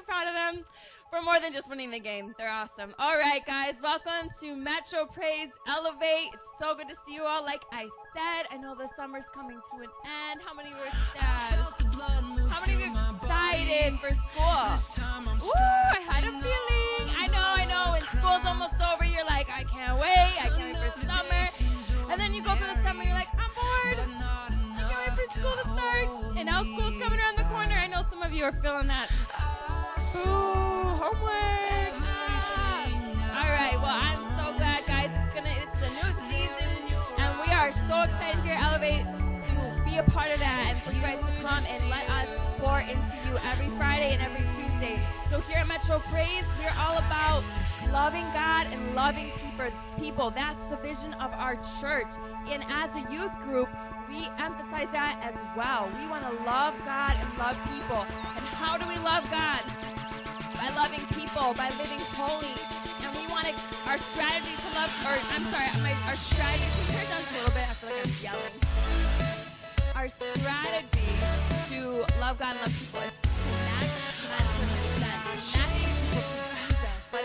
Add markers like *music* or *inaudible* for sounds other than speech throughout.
so proud of them for more than just winning the game. They're awesome. All right, guys, welcome to Metro Praise Elevate. It's so good to see you all. Like I said, I know the summer's coming to an end. How many were sad? How many of you excited for school? Ooh, I had a feeling. I know, I know. When school's almost over, you're like, I can't wait. I can't wait for summer. And then you go through the summer, and you're like, I'm bored. I can't wait for school to start. And now school's coming around the corner. I know some of you are feeling that. Ooh, homework. All right. Well, I'm so glad, guys. It's gonna. It's the new season, and we are so excited here at Elevate to be a part of that, and for you guys to come and let us pour into you every Friday and every Tuesday. So here at Metro Praise, we're all about loving God and loving people. That's the vision of our church. And as a youth group, we emphasize that as well. We want to love God and love people. And how do we love God? By loving people, by living holy. And we want our strategy to love, or I'm sorry, my, our strategy, turn down a little bit? I feel like I'm yelling. Our strategy to love God and love people is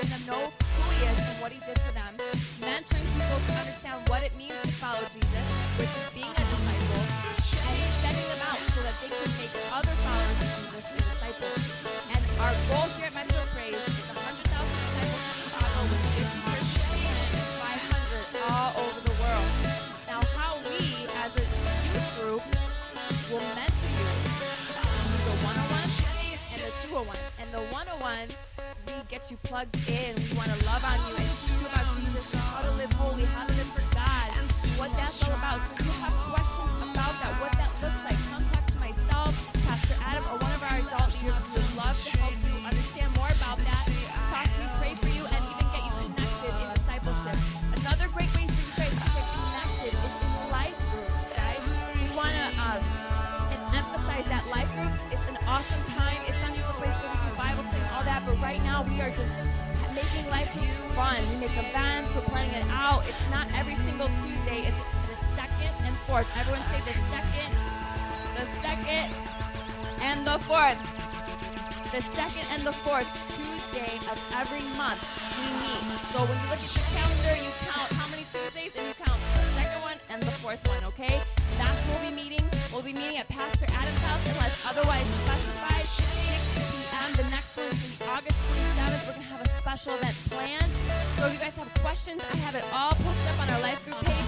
letting them know who He is and what He did for them. Mentoring people to understand what it means to follow Jesus, which is being a disciple, and sending them out so that they can make other followers of Jesus disciples. And our goal get you plugged in. We want to love on you and teach you about Jesus, how to live holy, how to live for God, what that's all about. So if you have questions about that, what that looks like, come talk to myself, Pastor Adam, or one of our adult leaders who would love to help you understand more about that, talk to you, pray for you, and even get you connected in discipleship. Another great way for you guys to get connected is in life groups, guys. We want to um, emphasize that life groups is an awesome right now we are just making life fun. We make events, we're planning it out. It's not every single Tuesday. It's the second and fourth. Everyone say the second, the second, and the fourth. The second and the fourth Tuesday of every month we meet. So when you look at your calendar, you count how many Tuesdays and you count the second one and the fourth one, okay? That's where we'll be meeting. We'll be meeting at Pastor Adam's house unless otherwise specified. 6 p.m. The next one is going to be August 27th. We're going to have a special event planned. So if you guys have questions, I have it all posted up on our life group page.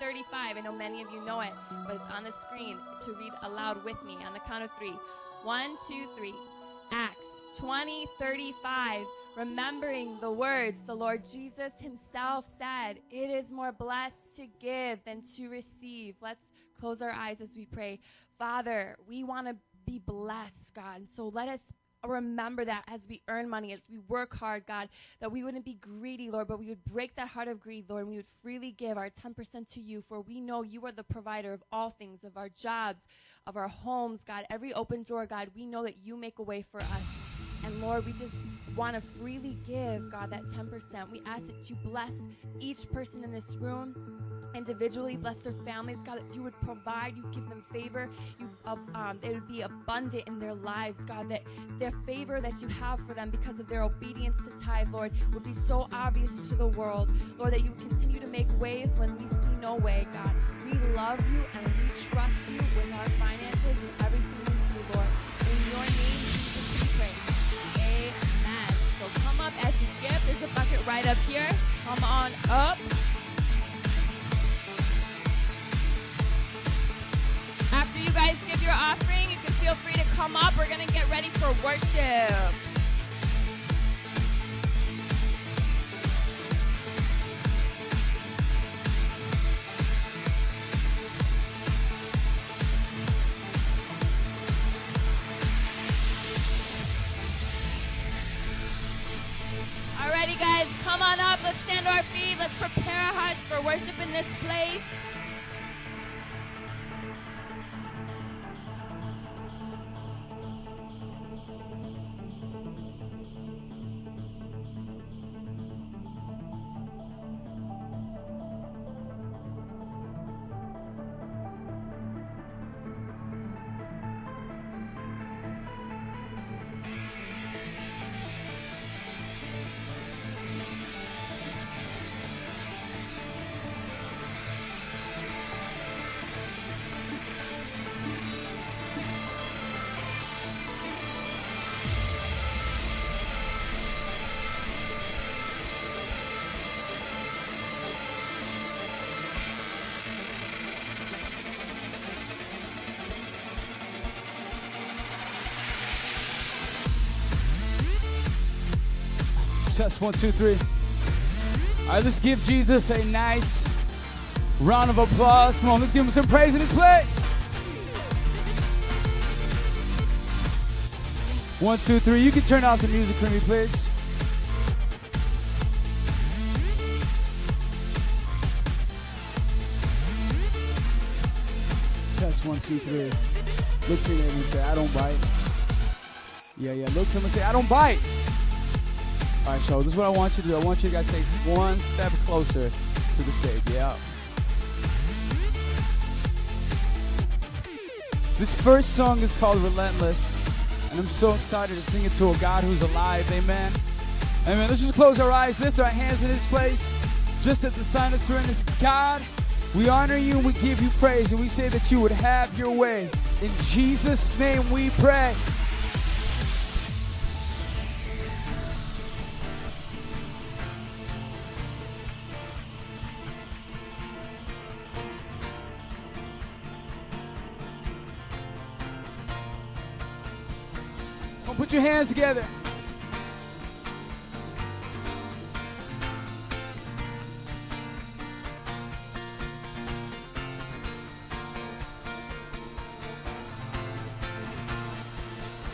35. I know many of you know it, but it's on the screen to read aloud with me on the count of three. One, two, three. Acts 20, 35. Remembering the words the Lord Jesus himself said, it is more blessed to give than to receive. Let's close our eyes as we pray. Father, we want to be blessed, God. So let us remember that as we earn money, as we work hard, God, that we wouldn't be greedy, Lord, but we would break that heart of greed, Lord, and we would freely give our 10% to you, for we know you are the provider of all things, of our jobs, of our homes, God. Every open door, God, we know that you make a way for us. And Lord, we just want to freely give, God, that 10%. We ask that you bless each person in this room individually, bless their families, God, that you would provide, you give them favor, you um, it would be abundant in their lives, God, that their favor that you have for them because of their obedience to tithe, Lord, would be so obvious to the world, Lord, that you would continue to make ways when we see no way, God. We love you and we trust you with our finances and everything we do, Lord. Up as you give. There's a bucket right up here. Come on up. After you guys give your offering, you can feel free to come up. We're going to get ready for worship. Test one, two, three. All right, let's give Jesus a nice round of applause. Come on, let's give him some praise in his place. One, two, three. You can turn off the music for me, please. Test one, two, three. Look to him and say, I don't bite. Yeah, yeah. Look to him and say, I don't bite. All right, so this is what I want you to do. I want you guys to take one step closer to the stage. Yeah. This first song is called Relentless, and I'm so excited to sing it to a God who's alive. Amen. Amen. Let's just close our eyes, lift our hands in this place, just as the sign of surrender. God, we honor you and we give you praise, and we say that you would have your way. In Jesus' name we pray. Your hands together.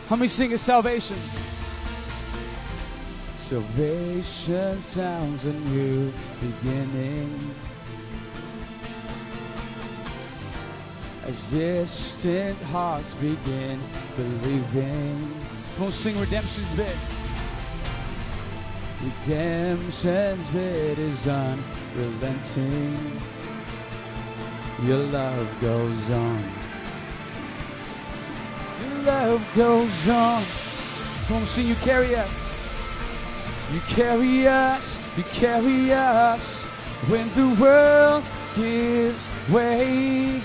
How many sing of salvation? Salvation sounds a new beginning. As distant hearts begin believing. On, sing Redemption's bit. Redemption's bit is unrelenting. Your love goes on. Your love goes on. Come on, sing, you carry us. You carry us, you carry us when the world gives way. You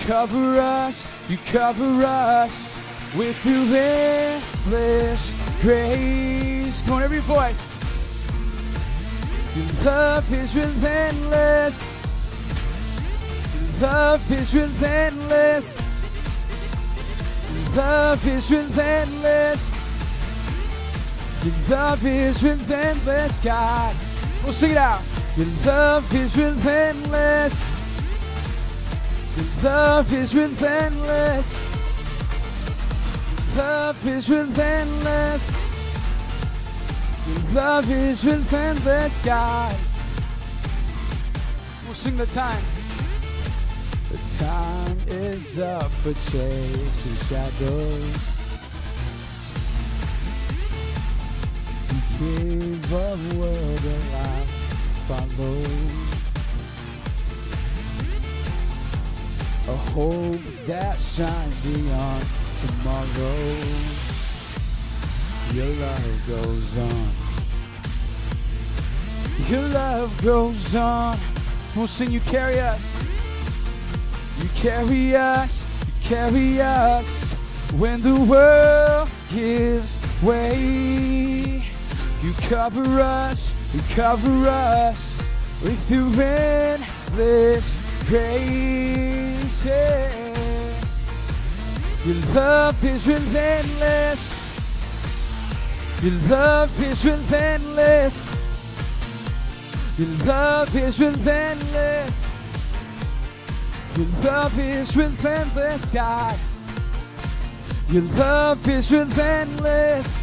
cover us, you cover us with your endless grace. Come on, every voice. Your love is relentless. Your love is relentless. Your love is relentless. Your love is relentless, God. We'll sing it out. Your love is relentless. Your love is relentless. Love is relentless. Your love is relentless, God. We'll sing the time. The time is up for chasing shadows. You gave a world a life to follow. A hope that shines beyond tomorrow. Your love goes on. Your love goes on. We'll sing, you carry us. You carry us, you carry us when the world gives way. You cover us, you cover us with your endless grace. Your love is relentless. Your love is relentless. Your love is relentless. Your love is relentless, God. Your love is relentless.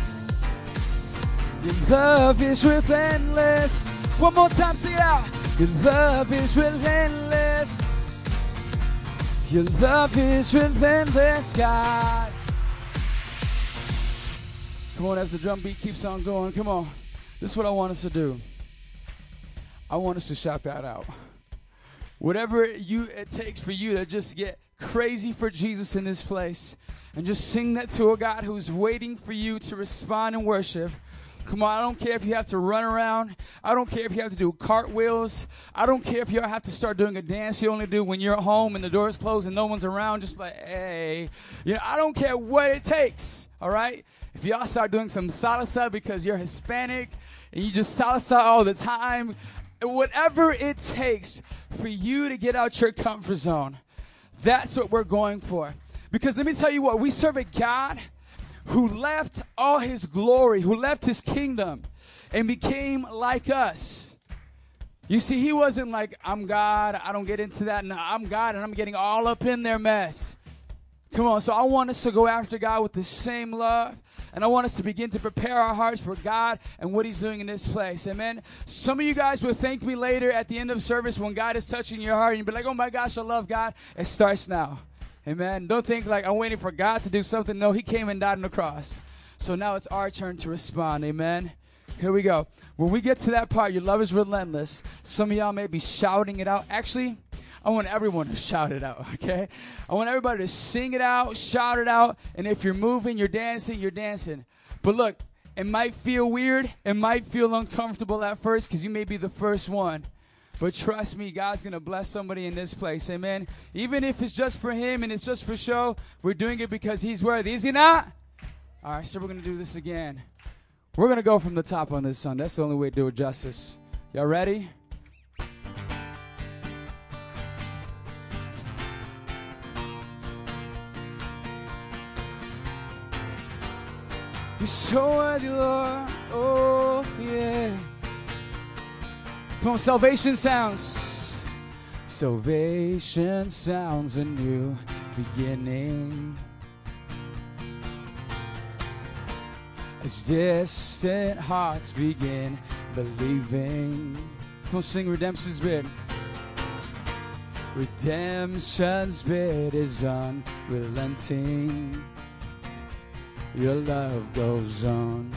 Your love is relentless. One more time, sing out. Your love is relentless. Your love is relentless, God. Come on, as the drum beat keeps on going, come on. This is what I want us to do. I want us to shout that out. Whatever you it takes for you to just get crazy for Jesus in this place and just sing that to a God who's waiting for you to respond and worship. Come on, I don't care if you have to run around. I don't care if you have to do cartwheels. I don't care if y'all have to start doing a dance you only do when you're at home and the door's closed and no one's around, just like, hey. You know, I don't care what it takes, all right? If y'all start doing some salsa because you're Hispanic and you just salsa all the time, whatever it takes for you to get out your comfort zone, that's what we're going for. Because let me tell you what, we serve a God who left all his glory, who left his kingdom, and became like us. You see, he wasn't like, I'm God, I don't get into that. No, I'm God, and I'm getting all up in their mess. Come on, so I want us to go after God with the same love, and I want us to begin to prepare our hearts for God and what He's doing in this place. Amen. Some of you guys will thank me later at the end of service when God is touching your heart, and you'll be like, oh my gosh, I love God. It starts now. Amen. Don't think like I'm waiting for God to do something. No, He came and died on the cross. So now it's our turn to respond. Amen. Here we go. When we get to that part, your love is relentless. Some of y'all may be shouting it out. Actually, I want everyone to shout it out, *laughs* okay? I want everybody to sing it out, shout it out, and if you're moving, you're dancing, you're dancing. But look, it might feel weird, it might feel uncomfortable at first because you may be the first one. But trust me, God's going to bless somebody in this place. Amen. Even if it's just for Him and it's just for show, we're doing it because He's worthy. Is He not? All right, so we're going to do this again. We're going to go from the top on this song. That's the only way to do it justice. Y'all ready? You're so worthy, Lord. Oh, yeah. Come salvation sounds. Salvation sounds a new beginning. As distant hearts begin believing. Come on, sing Redemption's bid. Redemption's bid is unrelenting. Your love goes on.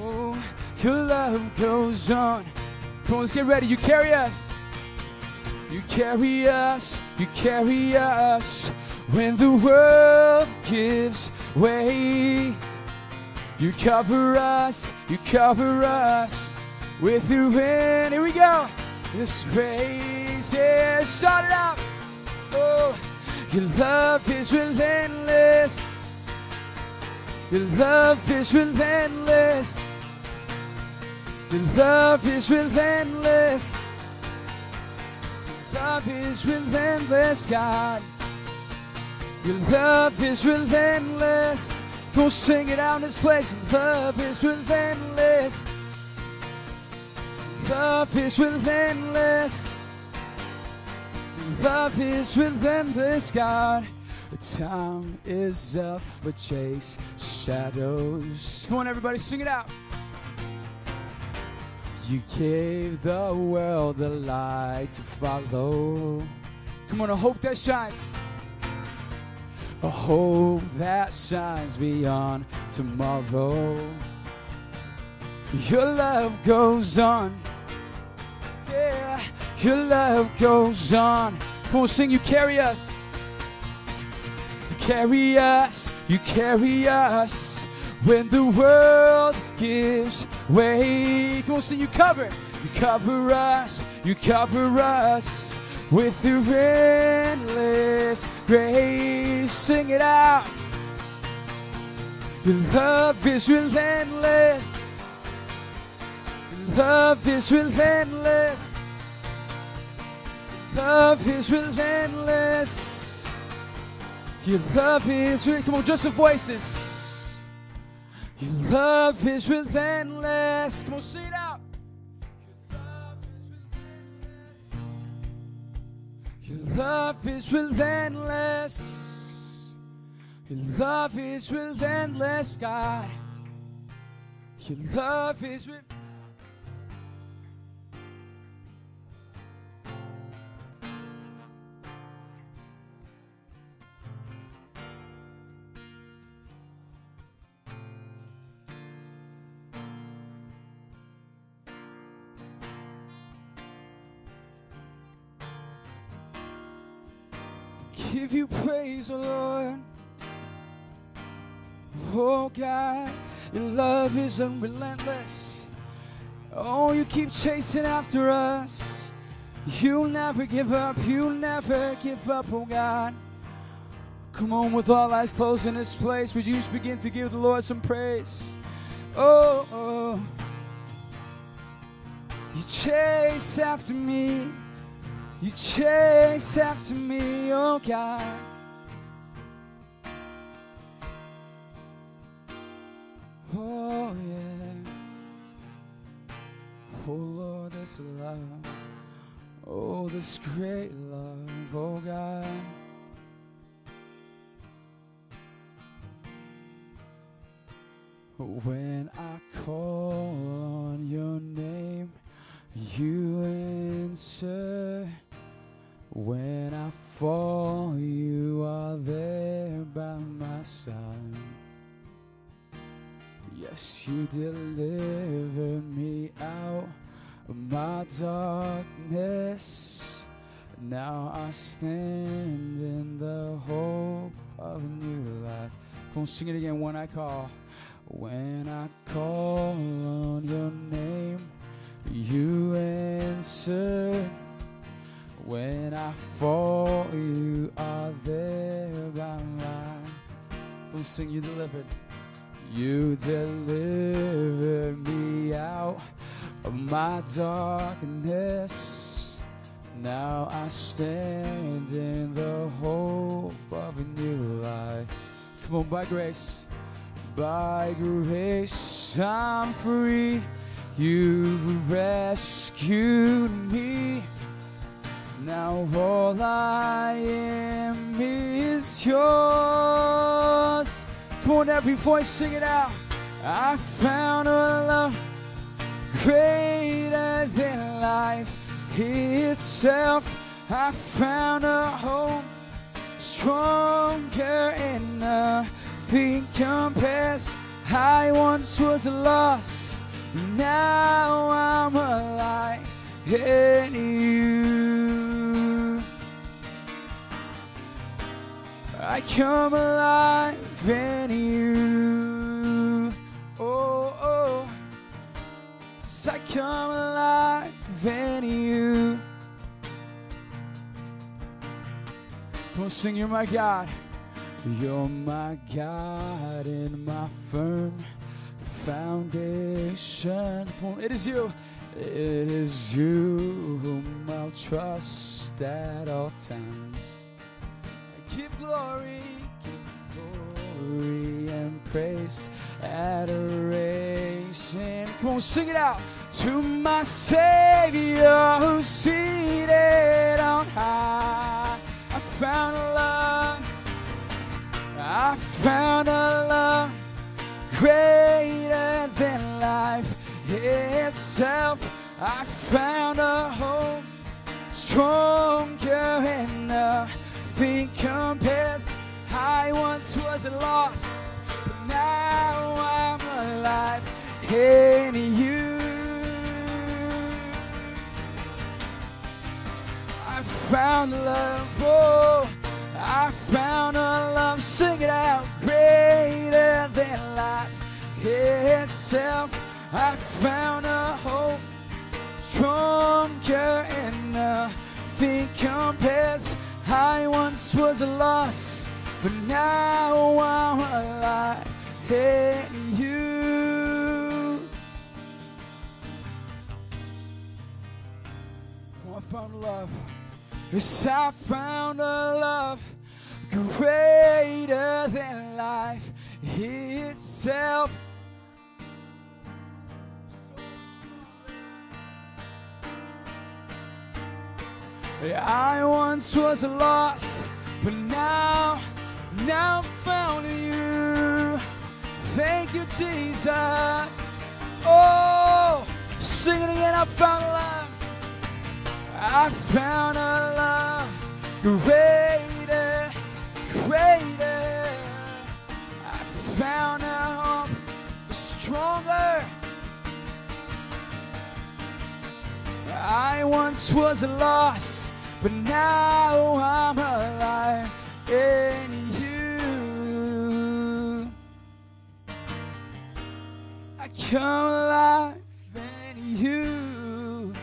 Oh, your love goes on. Come get ready. You carry us. You carry us. You carry us. When the world gives way, you cover us. You cover us with your wind. Here we go. This grace is shut out. Oh, your love is relentless. Your love is relentless. Your love is relentless. Your love is relentless, God. Your love is relentless. Go sing it out in this place. Love is relentless. Love is relentless. Love is relentless, God. The time is up for chase shadows. Come on, everybody, sing it out. You gave the world a light to follow. Come on, a hope that shines. A hope that shines beyond tomorrow. Your love goes on. Yeah, your love goes on. Come on, sing, you carry us. You carry us, you carry us when the world gives way. Come on, sing, you cover. You cover us, you cover us with your endless grace. Sing it out. Your love is relentless. Your love is relentless. Love is relentless. Your love is re- come on, just the voices. Your love is relentless. Come on, sing it out. Your love is relentless. Your love is relentless, God. Your love is re- give you praise, oh Lord. Oh God, your love is unrelentless. Oh, you keep chasing after us. You'll never give up, you'll never give up, oh God. Come on, with all eyes closed in this place, would you just begin to give the Lord some praise? Oh, oh. you chase after me. You chase after me, oh God. Oh yeah. Oh Lord, this love. Oh, this great love, oh God. When I call on your name, you answer. When I fall, you are there by my side. Yes, you deliver me out of my darkness. Now I stand in the hope of a new life. Come on, sing it again when I call. When I call on your name, you answer. When I fall, you are there by my. Come sing, you delivered. You delivered me out of my darkness. Now I stand in the hope of a new life. Come on, by grace. By grace, I'm free. You rescued me. Now all I am is yours. Come on, every voice, sing it out. I found a love greater than life itself. I found a home stronger and nothing compares. I once was lost, now I'm alive in you. I come alive in you. Oh, oh. Yes, I come alive in you. Come on, sing, You're my God. You're my God and my firm foundation. It is you. It is you whom I'll trust at all times. Give glory, give glory and praise, adoration. Come on, sing it out. To my Savior who's seated on high, I found a love I found a love greater than life itself. I found a hope stronger and nothing compares. I once was lost, but now I'm alive in you. I found love, oh, I found a love, sing it out, greater than life itself. I found a hope stronger and nothing compares. I once was lost, but now I'm alive in you. Oh, I found love. Yes, I found a love greater than life itself. I once was lost, but now, now I'm found you. Thank you, Jesus. Oh, sing it again. I found a love. I found a love greater, greater. I found a hope stronger. I once was lost, but now I'm alive in you. I come alive in you.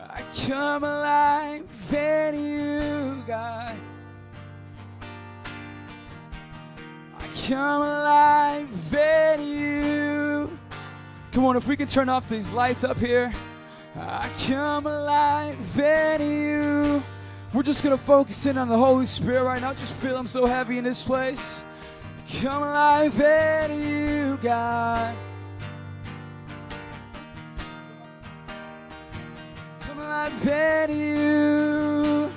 I come alive in you, God. I come alive in you. Come on, if we can turn off these lights up here. I come alive in you. We're just going to focus in on the Holy Spirit right now. Just feel I'm so heavy in this place. Come alive in you, God. Come alive in you.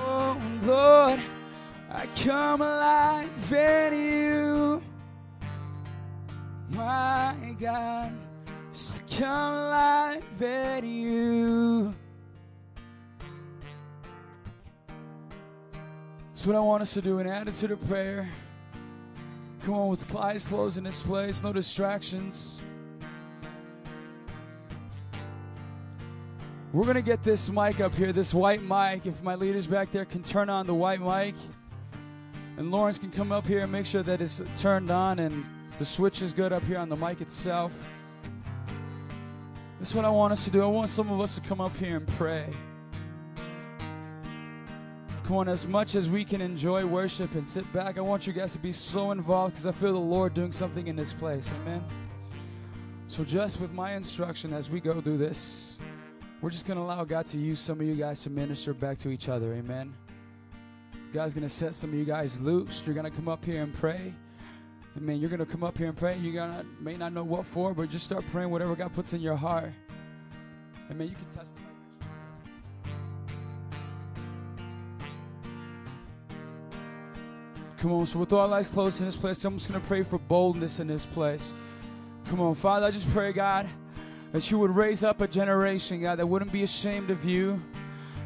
Oh, Lord. I come alive in you my God, just come alive in you. That's what I want us to do, an attitude of prayer. Come on, with eyes closed in this place, no distractions. We're going to get this mic up here, this white mic. If my leaders back there can turn on the white mic, and Lawrence can come up here and make sure that it's turned on and the switch is good up here on the mic itself. This is what I want us to do. I want some of us to come up here and pray. Come on, as much as we can enjoy worship and sit back, I want you guys to be so involved because I feel the Lord doing something in this place. Amen. So, just with my instruction as we go through this, we're just going to allow God to use some of you guys to minister back to each other. Amen. God's going to set some of you guys loose. You're going to come up here and pray. I mean, you're going to come up here and pray. You gonna, may not know what for, but just start praying whatever God puts in your heart. I mean, you can testify. Come on, so with all eyes closed in this place, I'm just going to pray for boldness in this place. Come on, Father, I just pray, God, that you would raise up a generation, God, that wouldn't be ashamed of you.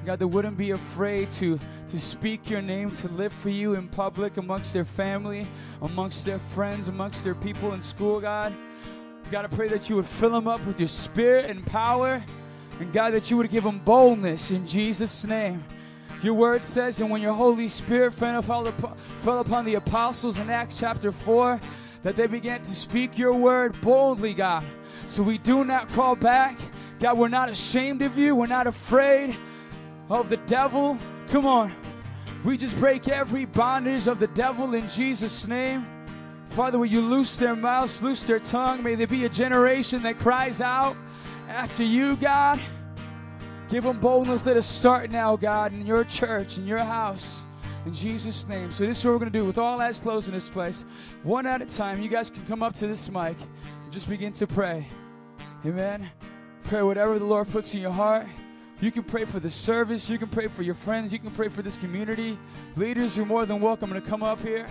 God, that wouldn't be afraid to, to speak your name, to live for you in public, amongst their family, amongst their friends, amongst their people in school, God. God, I pray that you would fill them up with your spirit and power. And God, that you would give them boldness in Jesus' name. Your word says, and when your Holy Spirit fell upon the apostles in Acts chapter 4, that they began to speak your word boldly, God. So we do not crawl back. God, we're not ashamed of you. We're not afraid of the devil. Come on. We just break every bondage of the devil in Jesus' name. Father, will you loose their mouths, loose their tongue? May there be a generation that cries out after you, God. Give them boldness. Let us start now, God, in your church, in your house, in Jesus' name. So, this is what we're going to do with all eyes closed in this place. One at a time, you guys can come up to this mic and just begin to pray. Amen. Pray whatever the Lord puts in your heart. You can pray for the service. You can pray for your friends. You can pray for this community. Leaders, you're more than welcome to come up here.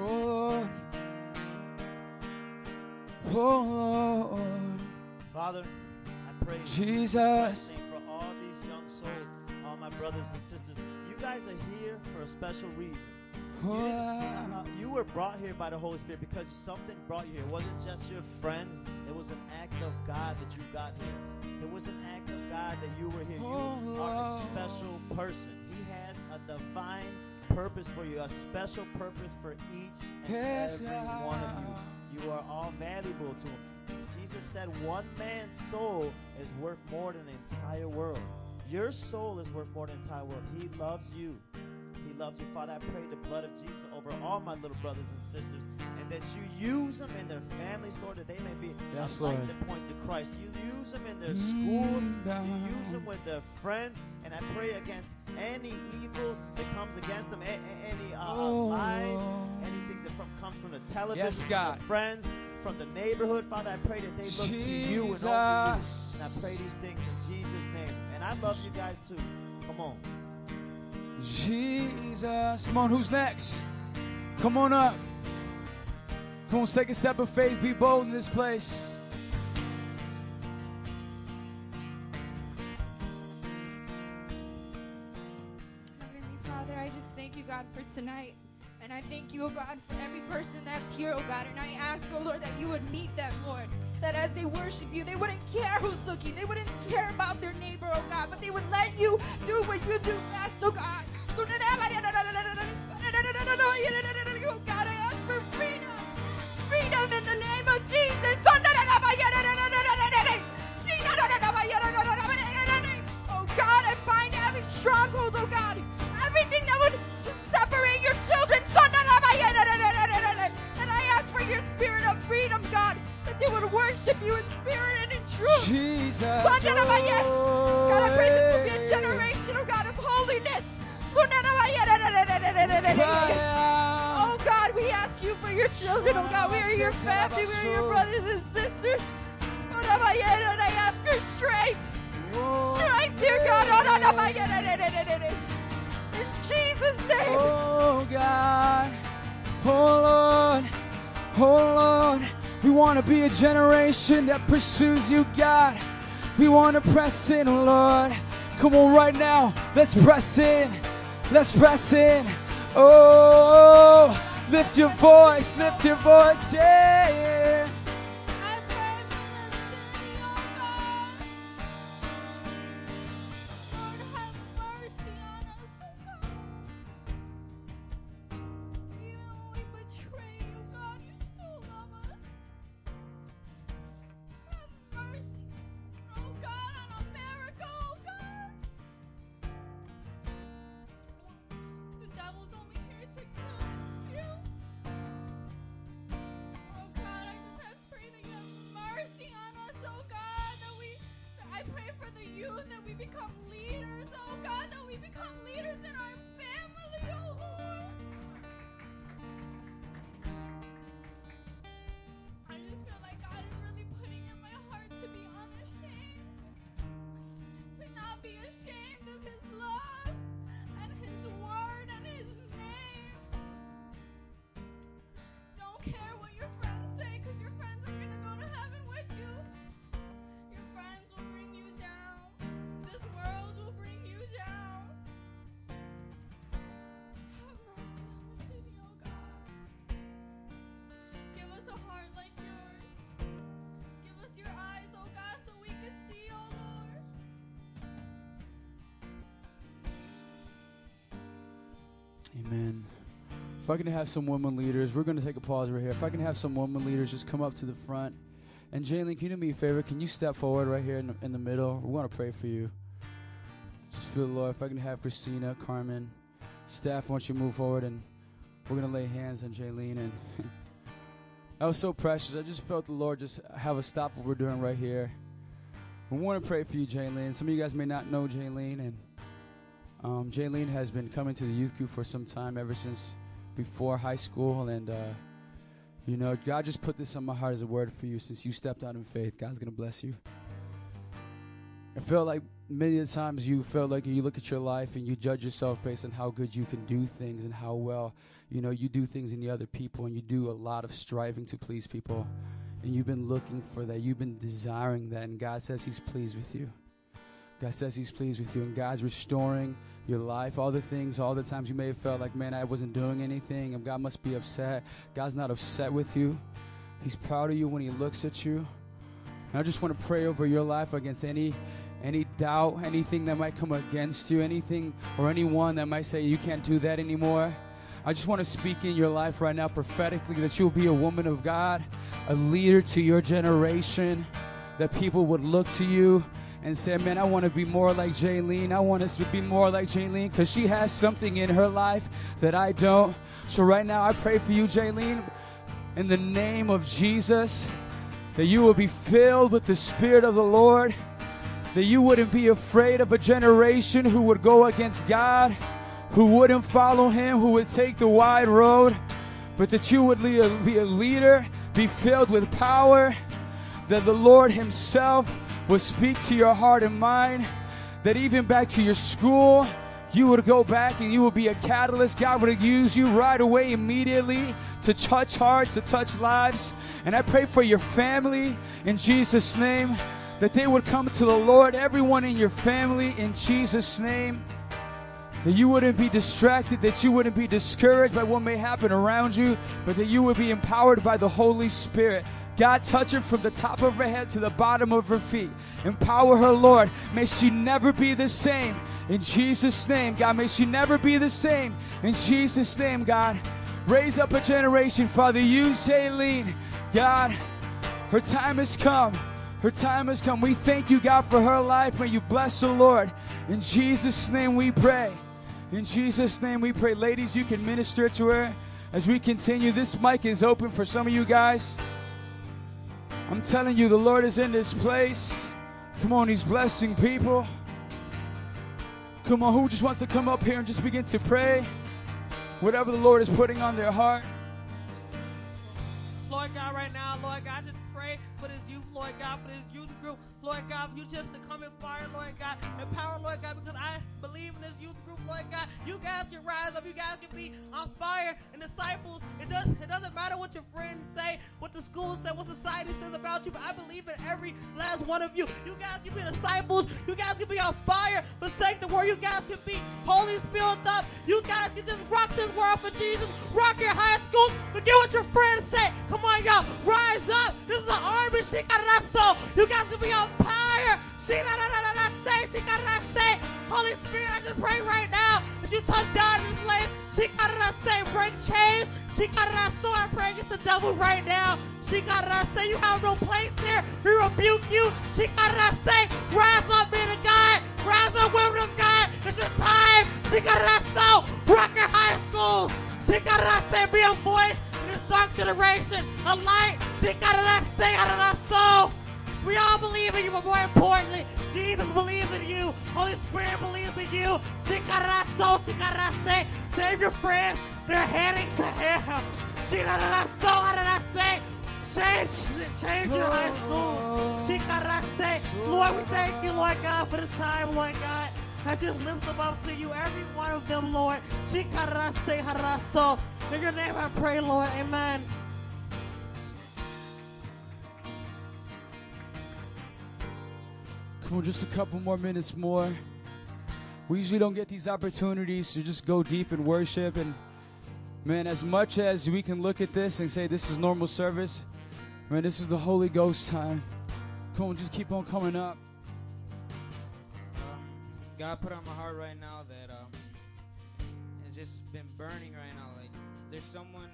Oh Lord. Oh Lord. Father, I pray Jesus. For all these young souls, all my brothers and sisters. You guys are here for a special reason. You, you were brought here by the Holy Spirit because something brought you here. It wasn't just your friends. It was an act of God that you got here. It was an act of God that you were here. You are a oh, special person. He has a divine purpose for you, a special purpose for each and every one of you. You are all valuable to him. Jesus said one man's soul is worth more than the entire world. Your soul is worth more than the entire world. He loves you. He loves you, Father. I pray the blood of Jesus over all my little brothers and sisters, and that you use them in their families, Lord, that they may be Yes, a light that points to Christ. You use them in their schools. You use them with their friends, and I pray against any evil that comes against them, any uh, uh, Oh. lies, anything that from, comes from the television, Yes, God. friends, from the neighborhood. Father, I pray that they look to you and only you. Jesus. And I pray these things in Jesus' name. And I love you guys too. Come on. Jesus. Come on, who's next? Come on up. Come on, take a step of faith. Be bold in this place. Heavenly Father, I just thank you, God, for tonight. And I thank you, oh God, for every person that's here, oh God. And I ask, oh Lord, that you would meet them, Lord. That as they worship you, they wouldn't care who's looking. They wouldn't care about their neighbor, oh God. But they would let you do what you do God. So, oh God, I ask for freedom. Freedom in the name of Jesus. Oh God, I bind every stronghold, oh God. Everything that would just separate your children. And I ask for your spirit of freedom, God, that they would worship you in spirit and in truth. Jesus. Oh God, we ask you for your children. Oh God, we are your family. We are your brothers and sisters. Oh, and I ask for strength. Oh, Strength, dear God. Oh, in Jesus' name. Oh God, oh Lord, oh Lord, we want to be a generation that pursues you, God. We want to press in, oh Lord. Come on, right now, let's press in. Let's press in. Oh, lift your voice, lift your voice, yeah. Amen. If I can have some women leaders, we're going to take a pause right here. If I can have some women leaders just come up to the front. And Jalen, can you do me a favor? Can you step forward right here in the, in the middle? We want to pray for you. Just feel the Lord. If I can have Christina, Carmen, staff, want you move forward and we're going to lay hands on Jaylene. And *laughs* that was so precious. I just felt the Lord just have us stop what we're doing right here. We want to pray for you, Jaylene. Some of you guys may not know Jaylene, and um, Jaylene has been coming to the youth group for some time, ever since before high school, and uh, You know, God just put this on my heart as a word for you since you stepped out in faith. God's to bless you. I feel like many of the times you feel like you look at your life and you judge yourself based on how good you can do things and how well, you know, you do things in the other people and you do a lot of striving to please people. And you've been looking for that. You've been desiring that. And God says He's pleased with you. God says He's pleased with you. And God's restoring your life. All the things, all the times you may have felt like, man, I wasn't doing anything. And God must be upset. God's not upset with you. He's proud of you when He looks at you. And I just want to pray over your life against any any doubt, anything that might come against you, anything or anyone that might say you can't do that anymore. I just want to speak in your life right now prophetically that you'll be a woman of God, a leader to your generation, that people would look to you and say, Man, I want to be more like Jaylene. I want us to be more like Jaylene because she has something in her life that I don't. So, right now, I pray for you, Jaylene, in the name of Jesus, that you will be filled with the Spirit of the Lord, that you wouldn't be afraid of a generation who would go against God who wouldn't follow him, who would take the wide road, but that you would be a leader, be filled with power, that the Lord Himself would speak to your heart and mind, that even back to your school, you would go back and you would be a catalyst. God would use you right away, immediately, to touch hearts, to touch lives. And I pray for your family in Jesus' name, that they would come to the Lord, everyone in your family in Jesus' name that you wouldn't be distracted, that you wouldn't be discouraged by what may happen around you, but that you would be empowered by the Holy Spirit. God, touch her from the top of her head to the bottom of her feet. Empower her, Lord. May she never be the same. In Jesus' name, God, may she never be the same. In Jesus' name, God. Raise up a generation, Father. Use Jaylene. God, her time has come. Her time has come. We thank you, God, for her life. May you bless her, Lord. In Jesus' name we pray. In Jesus' name we pray. Ladies, you can minister to her as we continue. This mic is open for some of you guys. I'm telling you, the Lord is in this place. Come on, He's blessing people. Come on, who just wants to come up here and just begin to pray? Whatever the Lord is putting on their heart. Lord God, right now, Lord God, just pray for this youth, Lord God, for this youth group, Lord God, for you just to come in fire, Lord God, empower, Lord God, because I believe in this youth group, Lord God. You guys can rise up, you guys can be on fire. And disciples, it does it doesn't matter what your friends say, what the school say, what society says about you, but I believe in every last one of you. You guys can be disciples, you guys can be on fire for word, you guys can be Holy Spirit up. You guys can just rock this world for Jesus, rock your high school, forget what your friends say. Come on, y'all, rise up. This is an army, shikaraso. You guys can be on fire. Holy Spirit, I just pray right now that you touch down in place. Break chains. I pray against the devil right now. You have no place here. We rebuke you. Rise up, men of God. Rise up, women of God. It's your time. Rock your high school. Shikarase, be a voice in this dark generation. A light. Shikaraso. We all believe in you, but more importantly, Jesus believes in you. Holy Spirit believes in you. Shikaraso, shikarase. Save your friends. They're heading to hell. Shikaraso, hararase. Change, change your high school. Shikarase. Lord, we thank you, Lord God, for this time, Lord God. I just lift them up to you, every one of them, Lord. Shikarase, haraso. In your name I pray, Lord. Amen. Just a couple more minutes more. We usually don't get these opportunities to just go deep in worship. And man, as much as we can look at this and say this is normal service, man, this is the Holy Ghost time. Come on, just keep on coming up. God put on my heart right now that um, it's just been burning right now. Like there's someone,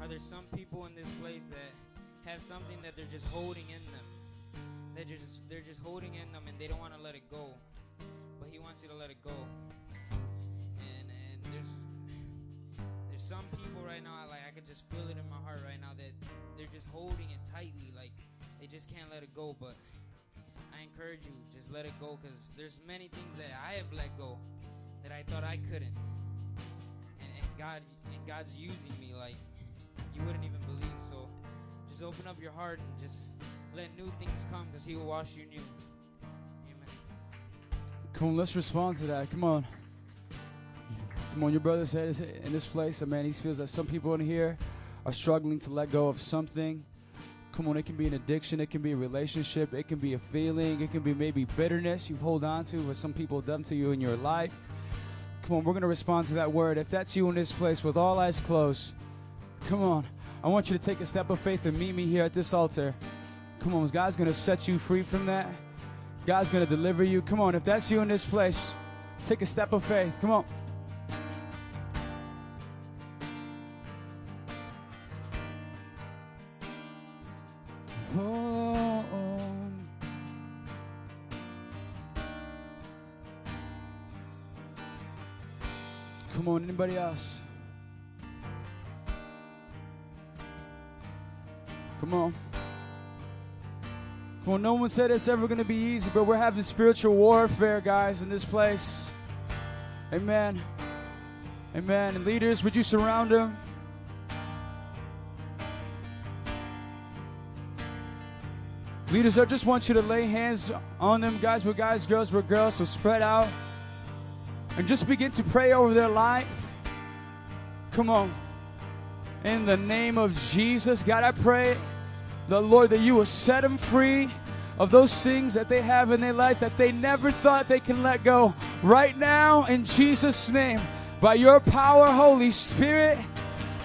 are there some people in this place that have something that they're just holding in them? They're just they're just holding in them and they don't want to let it go. But he wants you to let it go. And and there's there's some people right now like I could just feel it in my heart right now that they're just holding it tightly like they just can't let it go, but I encourage you just let it go cuz there's many things that I have let go that I thought I couldn't. And, and God and God's using me like you wouldn't even believe. So So just open up your heart and just let new things come because He will wash you new. Amen. Come on, let's respond to that. Come on. Come on, your brother said in this place, that man, he feels that some people in here are struggling to let go of something. Come on, it can be an addiction, it can be a relationship, it can be a feeling, it can be maybe bitterness you've hold on to what some people have done to you in your life. Come on, we're going to respond to that word. If that's you in this place with all eyes closed, come on. I want you to take a step of faith and meet me here at this altar. Come on, God's going to set you free from that. God's going to deliver you. Come on, if that's you in this place, take a step of faith. Come on. On, no one said it's ever going to be easy, but we're having spiritual warfare, guys, in this place. Amen. Amen. And leaders, would you surround them? Leaders, I just want you to lay hands on them, guys. We're guys, girls, we're girls, so spread out and just begin to pray over their life. Come on. In the name of Jesus, God, I pray, the Lord, that you will set them free of those things that they have in their life that they never thought they can let go. Right now, in Jesus' name, by your power, Holy Spirit,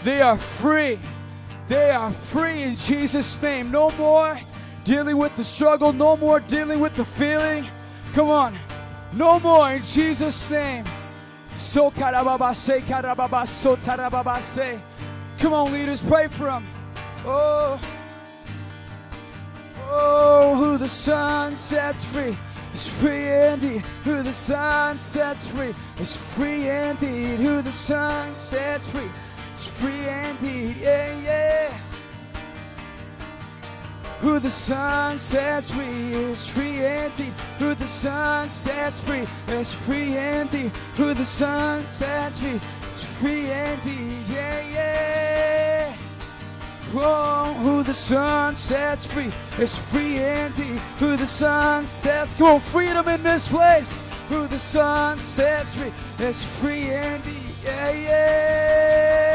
they are free. They are free in Jesus' name. No more dealing with the struggle, no more dealing with the feeling. Come on, no more in Jesus' name. So karababase, karababa, tarababase. Come on, leaders, pray for them. Oh, oh, who the Son sets free is free indeed. Who the Son sets free is free indeed. Who the Son sets free is free indeed. Yeah, yeah. Who the Son sets free is free indeed. Who the Son sets free is free indeed. Who the Son sets free is free indeed. Yeah, yeah. Who the sun sets free is free indeed. Who the sun sets, come on, freedom in this place. Who the sun sets free is free indeed. Yeah, yeah.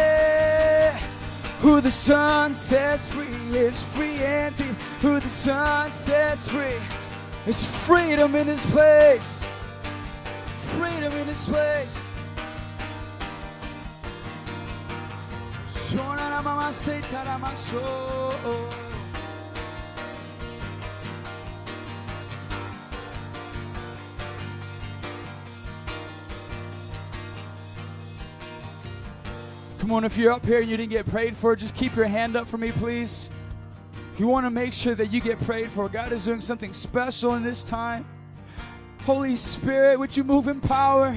Who the sun sets free is free indeed. Who the Son sets free is freedom in this place. Freedom in this place. Come on, if you're up here and you didn't get prayed for, just keep your hand up for me, please. You want to make sure that you get prayed for. God is doing something special in this time. Holy Spirit, would you move in power?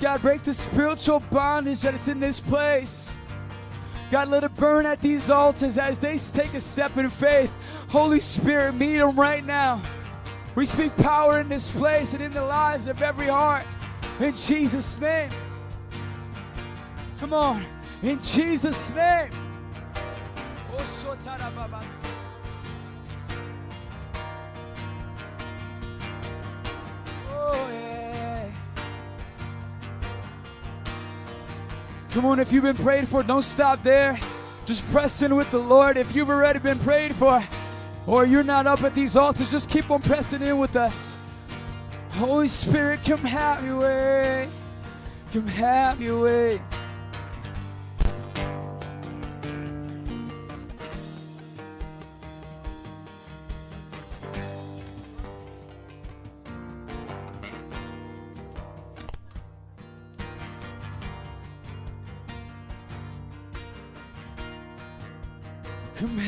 God, break the spiritual bondage that it's in this place. God, let it burn at these altars as they take a step in faith. Holy Spirit, meet them right now. We speak power in this place and in the lives of every heart. In Jesus' name. Come on. In Jesus' name. Come on, if you've been prayed for, don't stop there. Just press in with the Lord. If you've already been prayed for, or you're not up at these altars, just keep on pressing in with us. Holy Spirit, come have your way. Come have your way.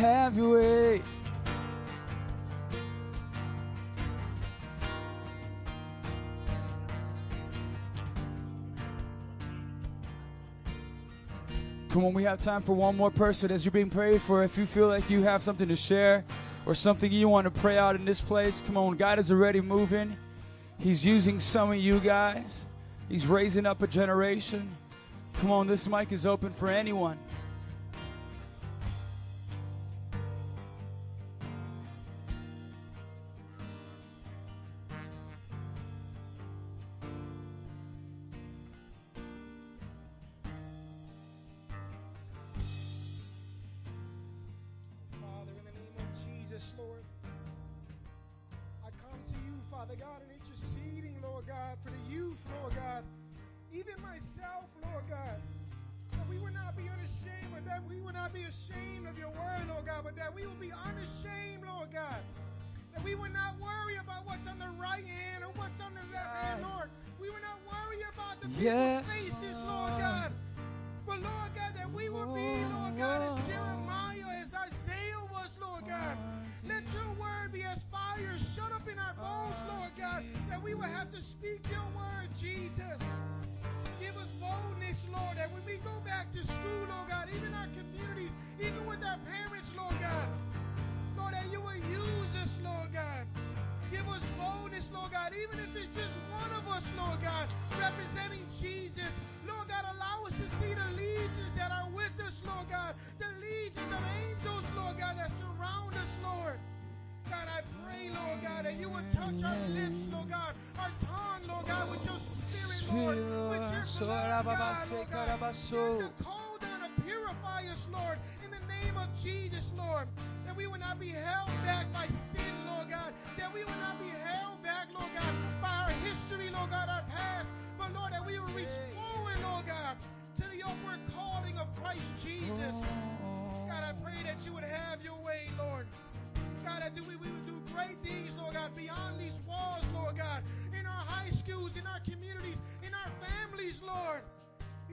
Have your way. Eh? Come on, we have time for one more person as you're being prayed for. If you feel like you have something to share or something you want to pray out in this place, come on, God is already moving. He's using some of you guys, He's raising up a generation. Come on, this mic is open for anyone. Give us boldness, Lord God, even if it's just one of us, Lord God, representing Jesus. Lord God, allow us to see the legions that are with us, Lord God, the legions of angels, Lord God, that surround us, Lord. God, I pray, Lord God, that you would touch our lips, Lord God, our tongue, Lord God, with your spirit, Lord, with your blood, God, Lord God. Send the cold down to purify us, Lord, in the name of Jesus, Lord. That we will not be held back by sin, Lord God. That we will not be held back, Lord God, by our history, Lord God, our past. But, Lord, that we will reach forward, Lord God, to the upward calling of Christ Jesus. God, I pray that you would have your way, Lord. God, that we, we would do great things, Lord God, beyond these walls, Lord God, in our high schools, in our communities, in our families, Lord.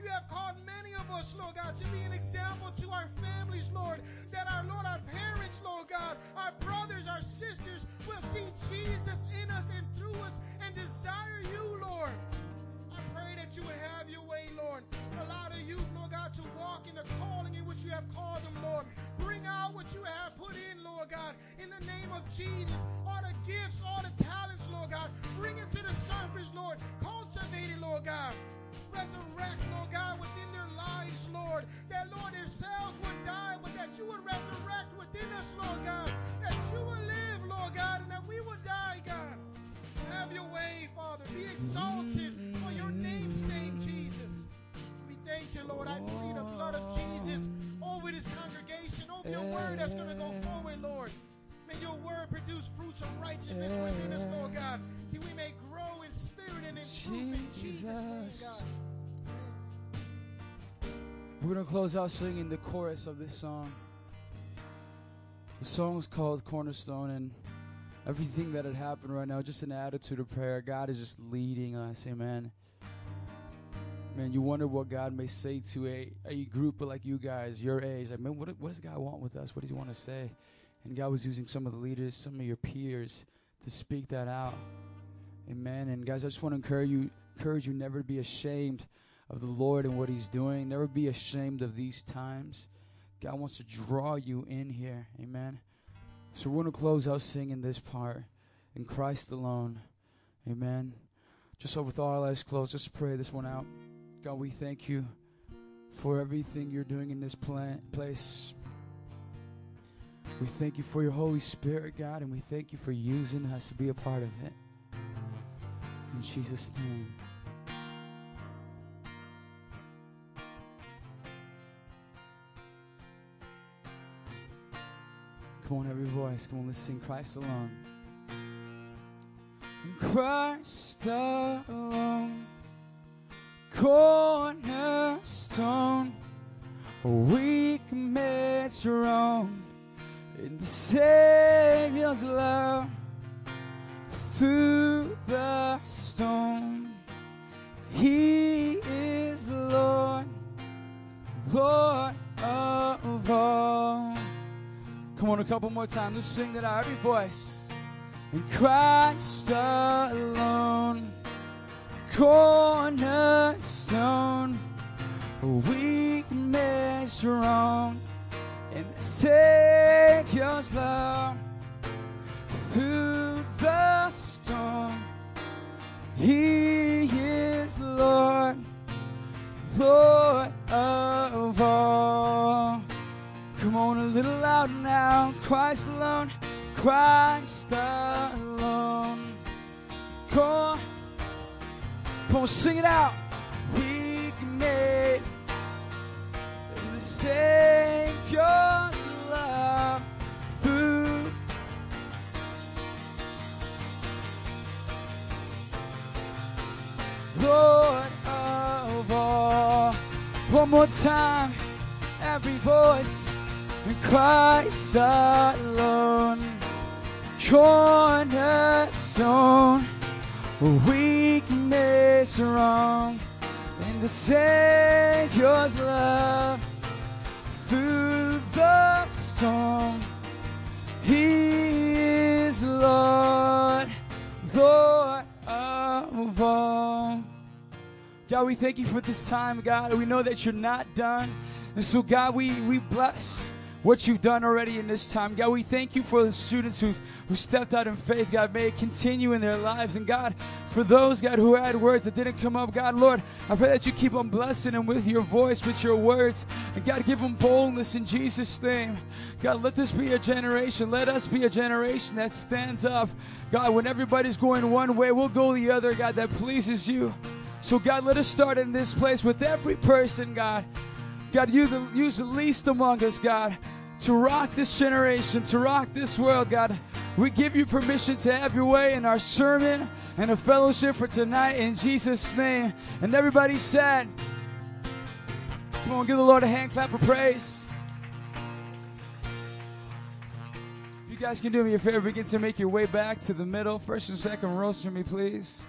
You have called many of us, Lord God, to be an example to our families, Lord. That our Lord, our parents, Lord God, our brothers, our sisters will see Jesus in us and through us and desire you, Lord. I pray that you would have your way, Lord. Allow the youth, Lord God, to walk in the calling in which you have called them, Lord. Bring out what you have put in, Lord God, in the name of Jesus. All the gifts, all the talents, Lord God. Bring it to the surface, Lord. Cultivate it, Lord God. Resurrect, Lord God, within their lives, Lord. That, Lord, their cells would die, but that you would resurrect within us, Lord God. That you would live, Lord God, and that we would die, God. Have your way, Father. Be exalted for your name's sake, Jesus. We thank you, Lord. I plead the blood of Jesus over this congregation, over your word that's going to go forward, Lord. May your word produce fruits of righteousness within us, Lord God, that we may grow in spirit and in truth in Jesus' name, God. We're going to close out singing the chorus of this song. The song is called Cornerstone, and everything that had happened right now, just an attitude of prayer. God is just leading us. Amen. Man, you wonder what God may say to a, a group like you guys, your age. Like, man, what, what does God want with us? What does He want to say? And God was using some of the leaders, some of your peers, to speak that out. Amen. And guys, I just want to encourage you, encourage you never to be ashamed of the Lord and what He's doing. Never be ashamed of these times. God wants to draw you in here. Amen. So we're going to close out singing this part in Christ alone. Amen. Just so with all our eyes closed, just pray this one out. God, we thank you for everything you're doing in this pla- place. We thank you for your Holy Spirit, God, and we thank you for using us to be a part of it. In Jesus' name. Come on, every voice. Come on, let's sing Christ alone. Christ alone, cornerstone, weak made strong in the Savior's love through the a couple more times. Let's sing that out. Every voice. In Christ alone, cornerstone, weak made strong in the Savior's love through the storm. He is Lord, Lord of on a little loud now. Christ alone, Christ alone. Come on, come on, sing it out. He made the Savior's love through. Lord of all. One more time, every voice in Christ alone. Cornerstone, weakness wrong, in the Savior's love through the storm. He is Lord, Lord of all. God, we thank you for this time, God. We know that you're not done. And so, God, we, we bless what you've done already in this time. God, we thank you for the students who've, who stepped out in faith. God, may it continue in their lives. And God, for those, God, who had words that didn't come up, God, Lord, I pray that you keep on blessing them with your voice, with your words. And God, give them boldness in Jesus' name. God, let this be a generation. Let us be a generation that stands up. God, when everybody's going one way, we'll go the other, God, that pleases you. So, God, let us start in this place with every person, God. God, you the, use the least among us, God, to rock this generation, to rock this world, God. We give you permission to have your way in our sermon and a fellowship for tonight in Jesus' name. And everybody said, Come on, give the Lord a hand clap of praise. If you guys can do me a favor, begin to make your way back to the middle, first and second rows for me, please.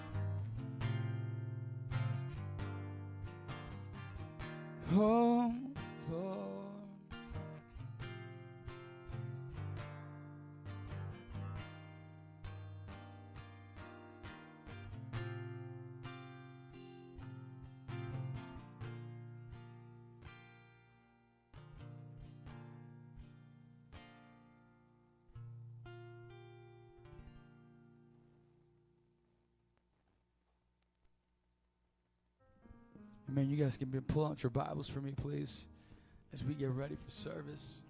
Oh, you guys can pull out your Bibles for me, please, as we get ready for service.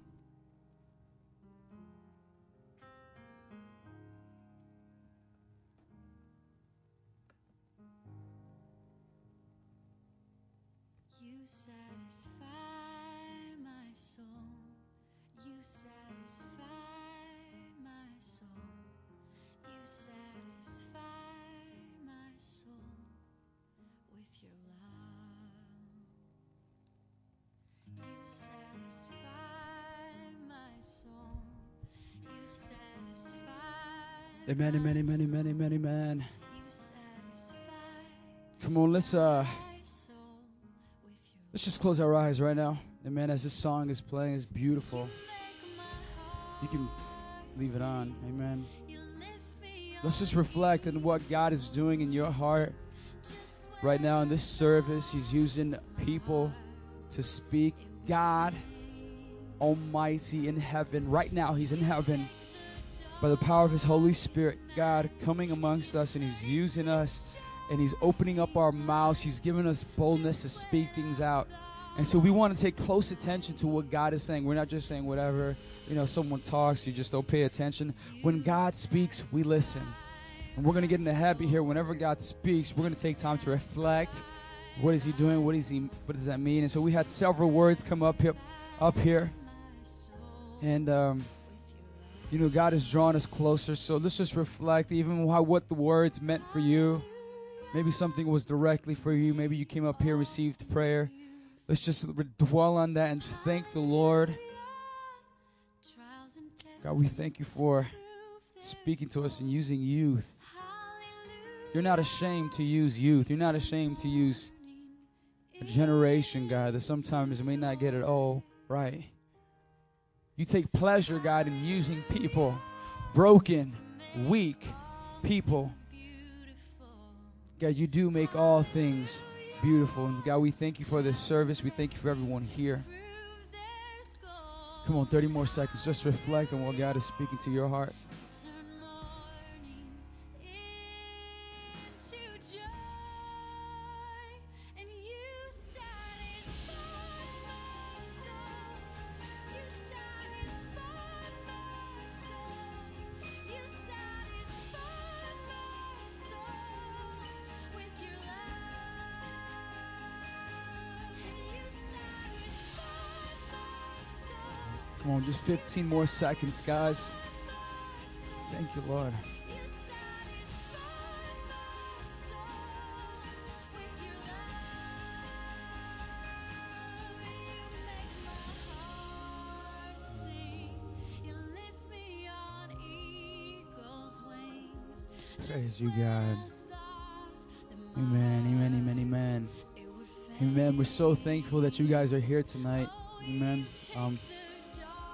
Amen, amen, amen, amen, amen, amen. Come on, let's uh my soul with your let's just close our eyes right now. Amen. As this song is playing, it's beautiful. make my heart You can leave it on. Amen. You lift me Let's just reflect on what God is doing in your heart right now in this service. He's using people to speak. God Almighty in heaven. Right now, He's in heaven by the power of His Holy Spirit. God coming amongst us and He's using us and He's opening up our mouths. He's giving us boldness to speak things out. And so we want to take close attention to what God is saying. We're not just saying whatever, you know, someone talks, you just don't pay attention. When God speaks, we listen. And we're going to get in the habit here. Whenever God speaks, we're going to take time to reflect. What is He doing? What is He? What does that mean? And so we had several words come up here, up here, and um, you know God has drawn us closer. So let's just reflect, even how what the words meant for you. Maybe something was directly for you. Maybe you came up here, received prayer. Let's just dwell on that and thank the Lord. God, we thank you for speaking to us and using youth. You're not ashamed to use youth. You're not ashamed to use a generation, God, that sometimes may not get it all right. You take pleasure, God, in using people, broken, weak people. God, you do make all things beautiful. And God, we thank you for this service. We thank you for everyone here. Come on, 30 more seconds. Just reflect on what God is speaking to your heart. 15 more seconds, guys. Thank you, Lord. Praise you, God. Amen, amen, amen, amen. Amen. We're so thankful that you guys are here tonight. Amen. Um,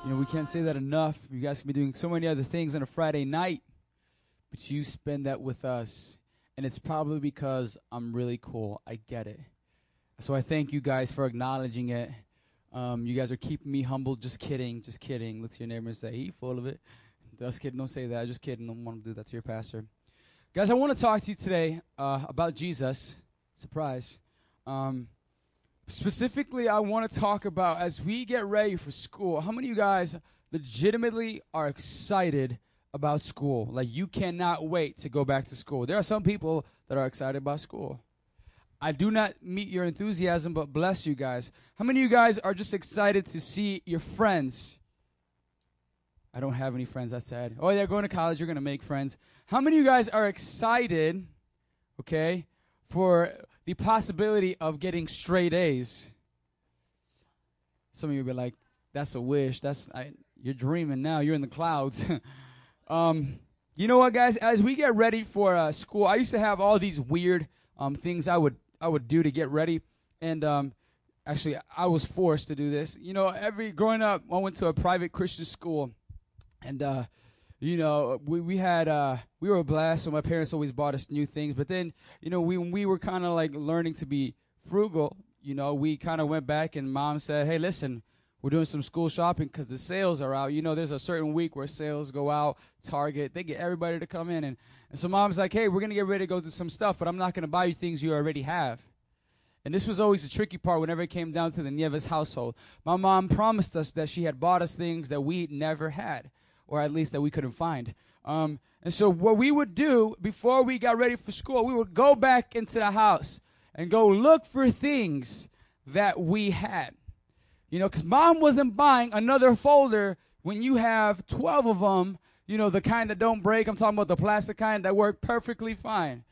you know, we can't say that enough. You guys can be doing so many other things on a Friday night, but you spend that with us. And it's probably because I'm really cool. I get it. So I thank you guys for acknowledging it. Um, you guys are keeping me humble. Just kidding. Just kidding. To your neighbor say, he full of it. Just kidding. Don't say that. Just kidding. Don't want to do that to your pastor. Guys, I want to talk to you today uh, about Jesus. Surprise. Um, specifically, I want to talk about as we get ready for school. How many of you guys legitimately are excited about school? Like, you cannot wait to go back to school. There are some people that are excited about school. I do not meet your enthusiasm, but bless you guys. How many of you guys are just excited to see your friends? I don't have any friends. That's sad. Oh, they're going to college. You're going to make friends. How many of you guys are excited, okay, for the possibility of getting straight A's? Some of you will be like, that's a wish. That's I, you're dreaming now. You're in the clouds. *laughs* um, you know what, guys? As we get ready for uh, school, I used to have all these weird um, things I would I would do to get ready, and um, actually, I was forced to do this. You know, every growing up, I went to a private Christian school, and uh, you know, we we had uh, we were blessed, so my parents always bought us new things. But then, you know, we when we were kind of like learning to be frugal, you know, we kind of went back, and mom said, "Hey, listen." We're doing some school shopping because the sales are out. You know, there's a certain week where sales go out. Target, they get everybody to come in, and, and so mom's like, "Hey, we're gonna get ready to go do some stuff, but I'm not gonna buy you things you already have." And this was always the tricky part whenever it came down to the Nieves household. My mom promised us that she had bought us things that we never had, or at least that we couldn't find. Um, and so what we would do before we got ready for school, we would go back into the house and go look for things that we had. You know, because mom wasn't buying another folder when you have 12 of them, you know, the kind that don't break. I'm talking about the plastic kind that work perfectly fine.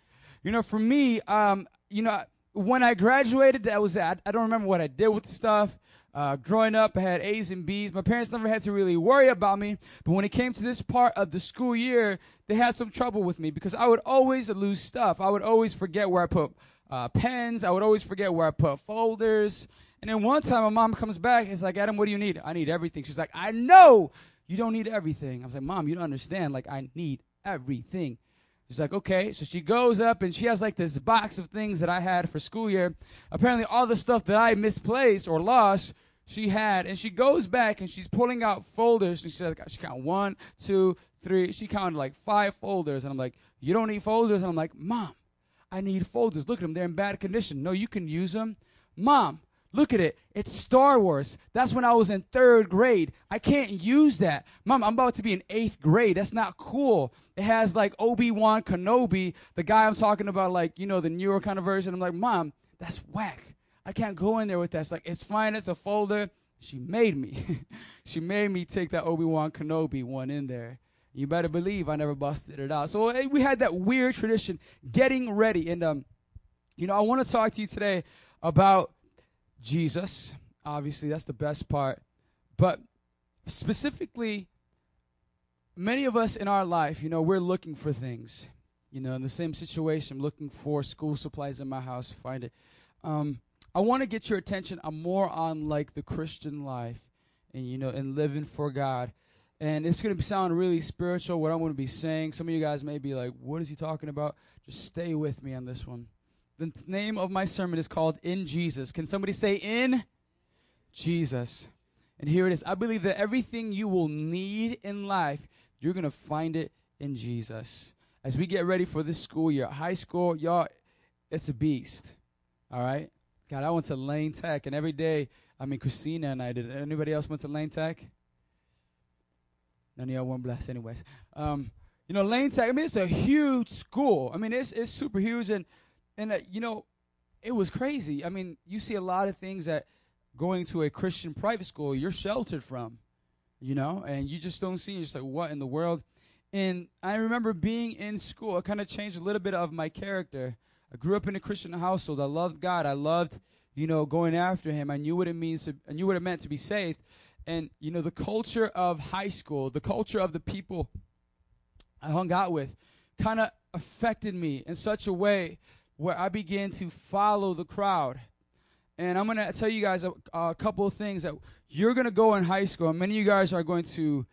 You know, for me, um, you know, when I graduated, that was I, I don't remember what I did with the stuff. Uh, growing up, I had A's and B's. My parents never had to really worry about me. But when it came to this part of the school year, they had some trouble with me because I would always lose stuff. I would always forget where I put uh, pens. I would always forget where I put folders. And then one time, my mom comes back. And it's like, Adam, what do you need? I need everything. She's like, I know you don't need everything. I was like, Mom, you don't understand. Like, I need everything. She's like, okay. So she goes up and she has like this box of things that I had for school year. Apparently, all the stuff that I misplaced or lost, she had. And she goes back and she's pulling out folders. And she says, she count one, two, three. She counted like five folders. And I'm like, you don't need folders? And I'm like, Mom, I need folders. Look at them. They're in bad condition. No, you can use them. Mom, Look at it. It's Star Wars. That's when I was in third grade. I can't use that. Mom, I'm about to be in eighth grade. That's not cool. It has like Obi Wan Kenobi, the guy I'm talking about, like, you know, the newer kind of version. I'm like, Mom, that's whack. I can't go in there with that. It's like, it's fine. It's a folder. She made me. *laughs* she made me take that Obi Wan Kenobi one in there. You better believe I never busted it out. So eh, we had that weird tradition, getting ready. And, um, you know, I want to talk to you today about Jesus. Obviously, that's the best part. But specifically, many of us in our life, you know, we're looking for things. You know, in the same situation, looking for school supplies in my house, find it. Um, I want to get your attention. I'm more on like the Christian life, and you know, and living for God. And it's going to sound really spiritual. What I'm going to be saying. Some of you guys may be like, "What is he talking about?" Just stay with me on this one. The name of my sermon is called In Jesus. Can somebody say In Jesus? And here it is. I believe that everything you will need in life, you're going to find it in Jesus. As we get ready for this school year, high school, y'all, it's a beast. All right? God, I went to Lane Tech, and every day, I mean, Christina and I did. Anybody else went to Lane Tech? None of y'all weren't blessed, anyways. Um, you know, Lane Tech, I mean, it's a huge school. I mean, it's, it's super huge. And and uh, you know, it was crazy. I mean, you see a lot of things that going to a Christian private school you're sheltered from, you know, and you just don't see. You're just like, what in the world? And I remember being in school. It kind of changed a little bit of my character. I grew up in a Christian household. I loved God. I loved, you know, going after Him. I knew what it means. To, I knew what it meant to be saved. And you know, the culture of high school, the culture of the people I hung out with, kind of affected me in such a way where I began to follow the crowd. And I'm to tell you guys a, a couple of things that you're to go in high school. And many of you guys are going to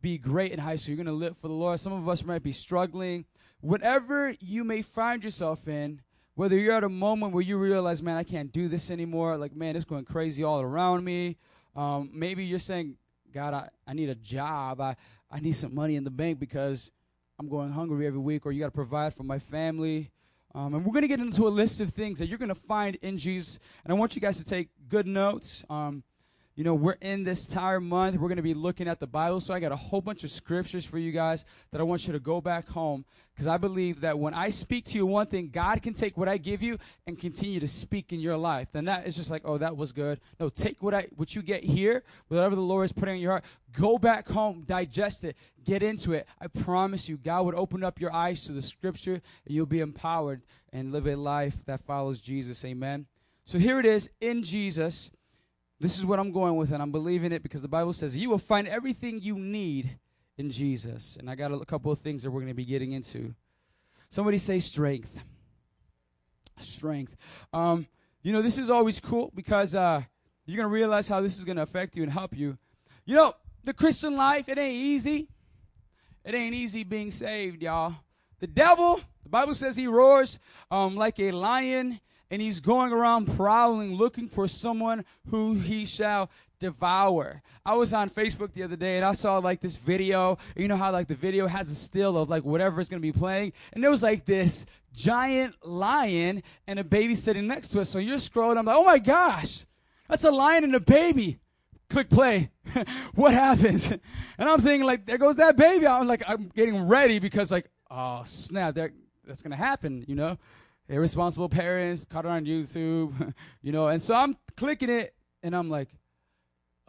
be great in high school. You're going to live for the Lord. Some of us might be struggling. Whatever you may find yourself in, whether you're at a moment where you realize, man, I can't do this anymore, like, man, it's going crazy all around me. Um, maybe you're saying, God, I, I need a job. I, I need some money in the bank because I'm going hungry every week, or you got to provide for my family. Um, and we're going to get into a list of things that you're going to find in Jesus. And I want you guys to take good notes. Um, you know, we're in this entire month. We're going to be looking at the Bible. So I got a whole bunch of scriptures for you guys that I want you to go back home. Because I believe that when I speak to you one thing, God can take what I give you and continue to speak in your life. Then that is just like, oh, that was good. No, take what I what you get here, whatever the Lord is putting in your heart, go back home, digest it, get into it. I promise you, God would open up your eyes to the scripture and you'll be empowered and live a life that follows Jesus. Amen. So here it is in Jesus. This is what I'm going with, and I'm believing it because the Bible says you will find everything you need in Jesus. And I got a couple of things that we're going to be getting into. Somebody say strength. Strength. Um, you know, this is always cool because uh, you're going to realize how this is going to affect you and help you. You know, the Christian life, it ain't easy. It ain't easy being saved, y'all. The devil, the Bible says he roars um, like a lion and he's going around prowling looking for someone who he shall devour. I was on Facebook the other day and I saw like this video. You know how like the video has a still of like whatever is going to be playing, and there was like this giant lion and a baby sitting next to it. So you're scrolling, I'm like, oh my gosh, that's a lion and a baby. Click play. *laughs* what happens? *laughs* And I'm thinking like, there goes that baby. I'm like, I'm getting ready because like, oh snap, that that's gonna happen, you know irresponsible parents caught it on YouTube, *laughs* you know. And so I'm clicking it, and I'm like,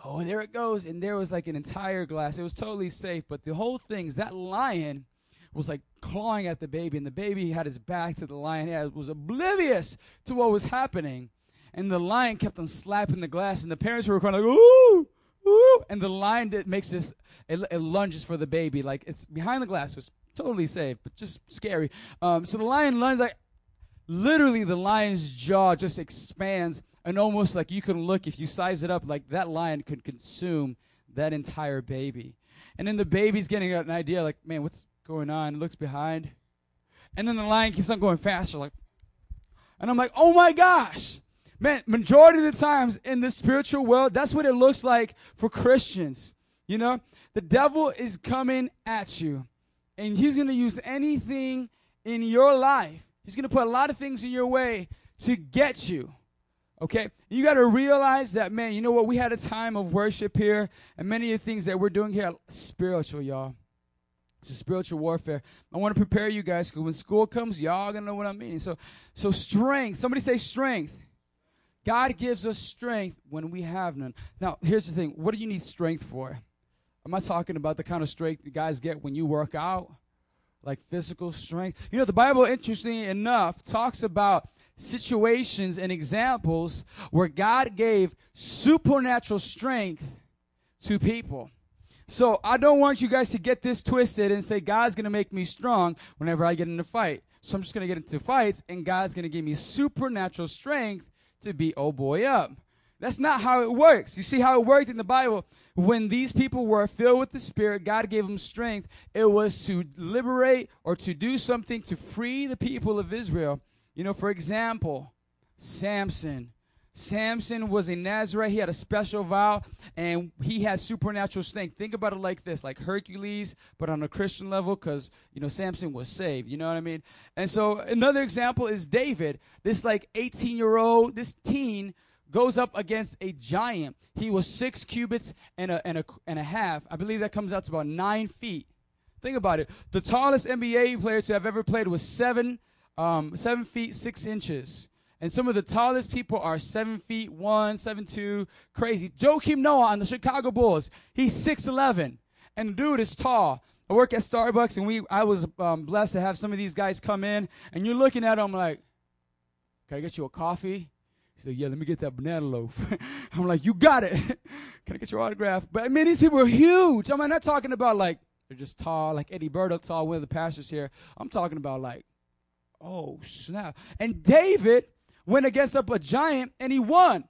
oh, there it goes. And there was like an entire glass. It was totally safe, but the whole thing's that lion was like clawing at the baby, and the baby had his back to the lion. He was oblivious to what was happening, and the lion kept on slapping the glass, and the parents were kind of like, ooh. Ooh, and the lion that makes this, it, it lunges for the baby, like it's behind the glass, so it's totally safe, but just scary. Um, so the lion lunges like, literally the lion's jaw just expands and almost like you can look if you size it up like that lion could consume that entire baby. And then the baby's getting an idea like man what's going on? Looks behind. And then the lion keeps on going faster like and i'm like oh my gosh! Man majority of the times in the spiritual world that's what it looks like for christians you know? The devil is coming at you and he's going to use anything in your life He's going to put a lot of things in your way to get you. Okay? You got to realize that, man, you know what? We had a time of worship here, and many of the things that we're doing here are spiritual, y'all. It's a spiritual warfare. I want to prepare you guys because when school comes, y'all gonna know what I mean. So, so strength. Somebody say strength. God gives us strength when we have none. Now, here's the thing. What do you need strength for? I'm not talking about the kind of strength the guys get when you work out like physical strength. You know, the Bible, interestingly enough, talks about situations and examples where God gave supernatural strength to people. So I don't want you guys to get this twisted and say God's going to make me strong whenever I get in a fight. So I'm just going to get into fights and God's going to give me supernatural strength to be oh boy up. That's not how it works. You see how it worked in the Bible? When these people were filled with the Spirit, God gave them strength. It was to liberate or to do something to free the people of Israel. You know, for example, Samson. Samson was a Nazarite. He had a special vow and he had supernatural strength. Think about it like this like Hercules, but on a Christian level, because, you know, Samson was saved. You know what I mean? And so another example is David. This like 18 year old, this teen goes up against a giant. He was six cubits and a, and a, and a half. I believe that comes out to about nine feet. Think about it. The tallest NBA player to have ever played was seven, um, seven feet six inches. And some of the tallest people are seven feet one, seven two, crazy. Joakim Noah on the Chicago Bulls, he's six eleven, and the dude is tall. I work at Starbucks, and we I was um, blessed to have some of these guys come in, and you're looking at them like, "Can I get you a coffee?" He said, Yeah, let me get that banana loaf. *laughs* I'm like, You got it. *laughs* Can I get your autograph? But I mean, these people are huge. I I'm not talking about like They're just tall, like Eddie Burdock tall, one of the pastors here. I'm talking about like, oh snap. And David went against up a giant and he won.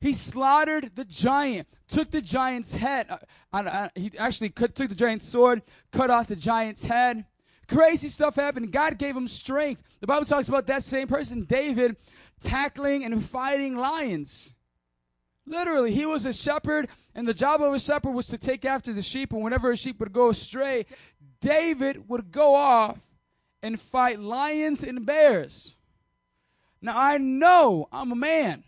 He slaughtered the giant, took the giant's head. Uh, uh, uh, he actually cut, took the giant's sword, cut off the giant's head. Crazy stuff happened. God gave him strength. The Bible talks about that same person, David, tackling and fighting lions. Literally, he was a shepherd, and the job of a shepherd was to take after the sheep. And whenever a sheep would go astray, David would go off and fight lions and bears. Now, I know I'm a man.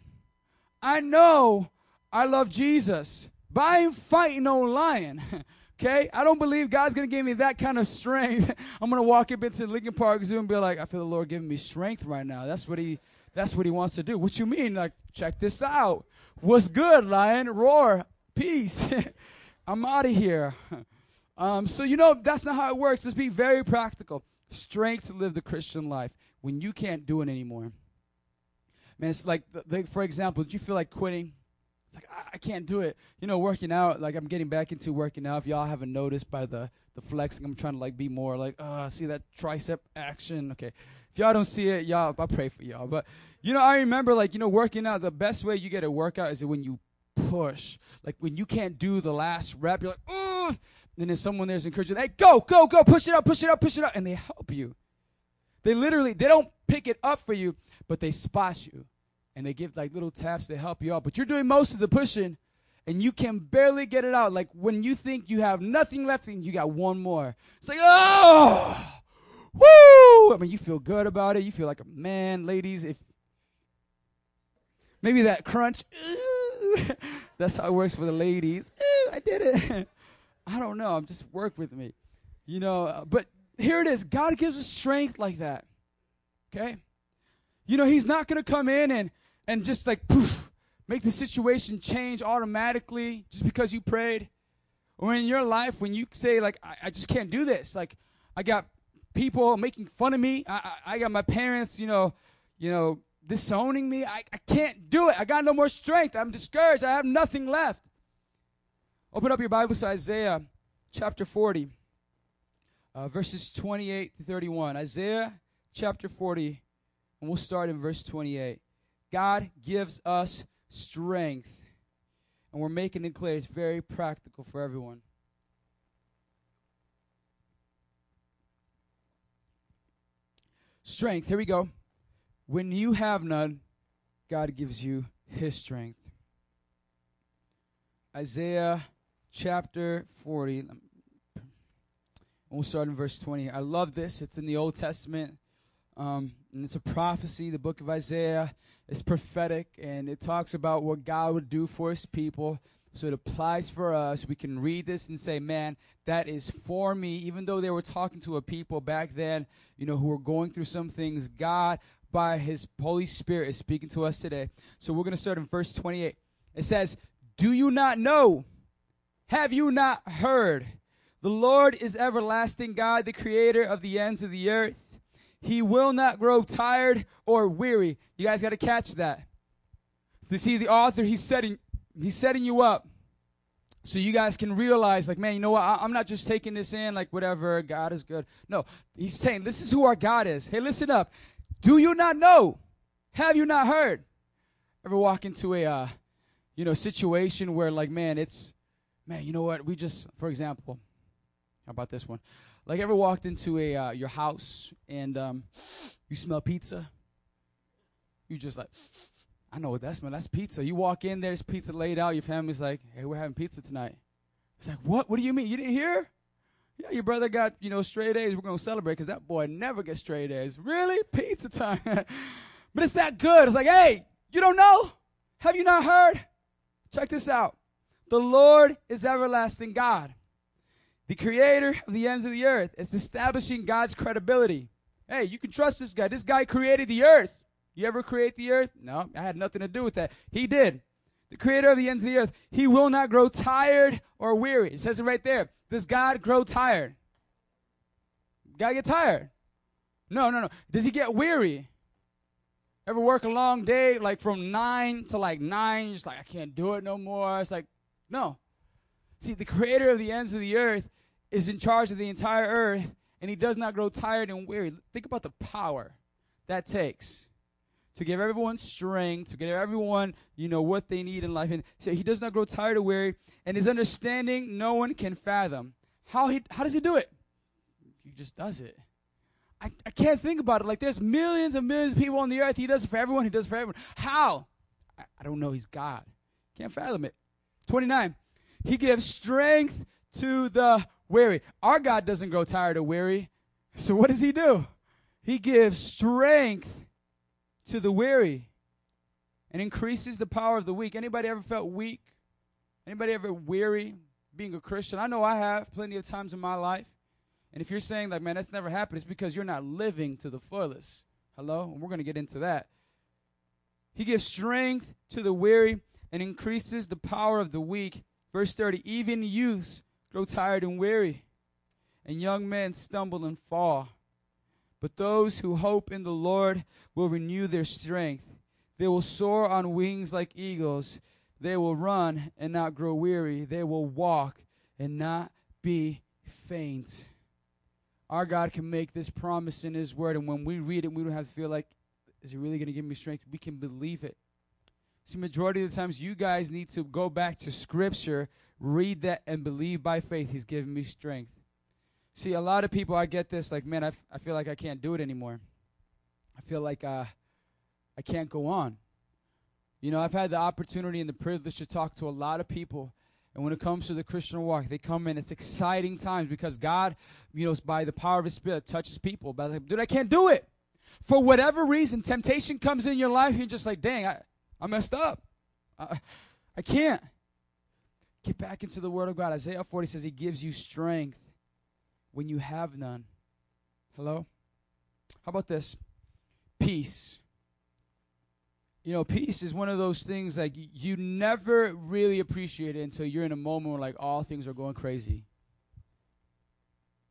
I know I love Jesus, but I ain't fighting no lion. *laughs* Okay? I don't believe God's going to give me that kind of strength. *laughs* I'm going to walk up into Lincoln Park Zoo and be like, I feel the Lord giving me strength right now. That's what he that's what he wants to do. What you mean? Like, check this out. What's good, lion? Roar. Peace. *laughs* I'm out of here. *laughs* Um, so you know that's not how it works. Let's be very practical. Strength to live the Christian life when you can't do it anymore. Man, it's like, the, for example, did you feel like quitting? It's like I, I can't do it. You know, working out. Like I'm getting back into working out. If y'all haven't noticed by the the flexing, I'm trying to like be more like, uh, see that tricep action. Okay, if y'all don't see it, y'all, I pray for y'all. But you know, I remember like you know working out. The best way you get a workout is when you push. Like when you can't do the last rep, you're like. And then someone there's encouraging, hey, go, go, go, push it up, push it up, push it up, and they help you. They literally they don't pick it up for you, but they spot you and they give like little taps to help you out. But you're doing most of the pushing and you can barely get it out. Like when you think you have nothing left and you got one more. It's like, oh, woo! I mean, you feel good about it. You feel like a man, ladies. If maybe that crunch, *laughs* that's how it works for the ladies. Ooh, *laughs* I did it. *laughs* I don't know. I'm just work with me, you know. uh, But here it is. God gives us strength like that. Okay. You know, He's not to come in and and just like poof, make the situation change automatically just because you prayed. Or in your life, when you say like, I, I just can't do this. Like, I got people making fun of me. I, I, I got my parents, you know, you know, disowning me. I, I can't do it. I got no more strength. I'm discouraged. I have nothing left. Open up your Bibles to Isaiah chapter 40, uh, verses 28 to 31. Isaiah chapter 40, and we'll start in verse 28. God gives us strength. And we're making it clear it's very practical for everyone. Strength, here we go. When you have none, God gives you his strength. Isaiah chapter 40. We'll start in verse 20. I love this. It's in the Old Testament. Um, and it's a prophecy, the book of Isaiah. is prophetic, and it talks about what God would do for his people. So it applies for us. We can read this and say, man, that is for me. Even though they were talking to a people back then, you know, who were going through some things, God, by his Holy Spirit, is speaking to us today. So we're going to start in verse 28. It says, Do you not know? Have you not heard? The Lord is everlasting God, the creator of the ends of the earth. He will not grow tired or weary. You guys got to catch that. To see the author, he's setting he's setting you up so you guys can realize like man you know what? I, i'm not just taking this in like whatever. God is good. No he's saying this is who our god is. Hey listen up. Do you not know? Have you not heard? Ever walk into a uh, you know situation where like man it's man you know what? We just for example how about this one? Like ever walked into a uh, your house and um, you smell pizza? You just like I know what that smell. That's pizza. You walk in, there, there's pizza laid out. Your family's like, "Hey, we're having pizza tonight." It's like, "What? What do you mean? You didn't hear?" Yeah, your brother got you know straight A's. We're gonna celebrate because that boy never gets straight A's. Really, pizza time. *laughs* but it's that good. It's like, hey, you don't know? Have you not heard? Check this out. The Lord is everlasting God, the Creator of the ends of the earth. It's establishing God's credibility. Hey, you can trust this guy. This guy created the earth. You ever create the earth? No, I had nothing to do with that. He did. The creator of the ends of the earth. He will not grow tired or weary. It says it right there. Does God grow tired? God get tired? No, no, no. Does he get weary? Ever work a long day, like from nine to like nine, just like I can't do it no more. It's like, no. See, the creator of the ends of the earth is in charge of the entire earth, and he does not grow tired and weary. Think about the power that takes to give everyone strength, to give everyone, you know, what they need in life. And so he does not grow tired or weary, and his understanding no one can fathom. How he how does he do it? He just does it. I, I can't think about it. Like there's millions and millions of people on the earth. He does it for everyone. He does it for everyone. How? I, I don't know. He's God. Can't fathom it. 29. He gives strength to the weary. Our God doesn't grow tired or weary. So what does he do? He gives strength to the weary and increases the power of the weak. Anybody ever felt weak? Anybody ever weary being a Christian? I know I have plenty of times in my life. And if you're saying like, man, that's never happened, it's because you're not living to the fullest. Hello? And we're going to get into that. He gives strength to the weary and increases the power of the weak. Verse 30 Even youths grow tired and weary, and young men stumble and fall. But those who hope in the Lord will renew their strength. They will soar on wings like eagles. They will run and not grow weary. They will walk and not be faint. Our God can make this promise in His Word, and when we read it, we don't have to feel like, is He really going to give me strength? We can believe it. See, majority of the times, you guys need to go back to Scripture, read that, and believe by faith He's giving me strength. See, a lot of people, I get this, like, man, I, f- I feel like I can't do it anymore. I feel like uh, I can't go on. You know, I've had the opportunity and the privilege to talk to a lot of people. And when it comes to the Christian walk, they come in. It's exciting times because God, you know, by the power of His Spirit, touches people. But like, dude, I can't do it. For whatever reason, temptation comes in your life. You're just like, dang, I, I messed up. I, I can't. Get back into the Word of God. Isaiah 40 says He gives you strength when you have none. Hello? How about this? Peace. You know, peace is one of those things like you never really appreciate it until you're in a moment where like all things are going crazy.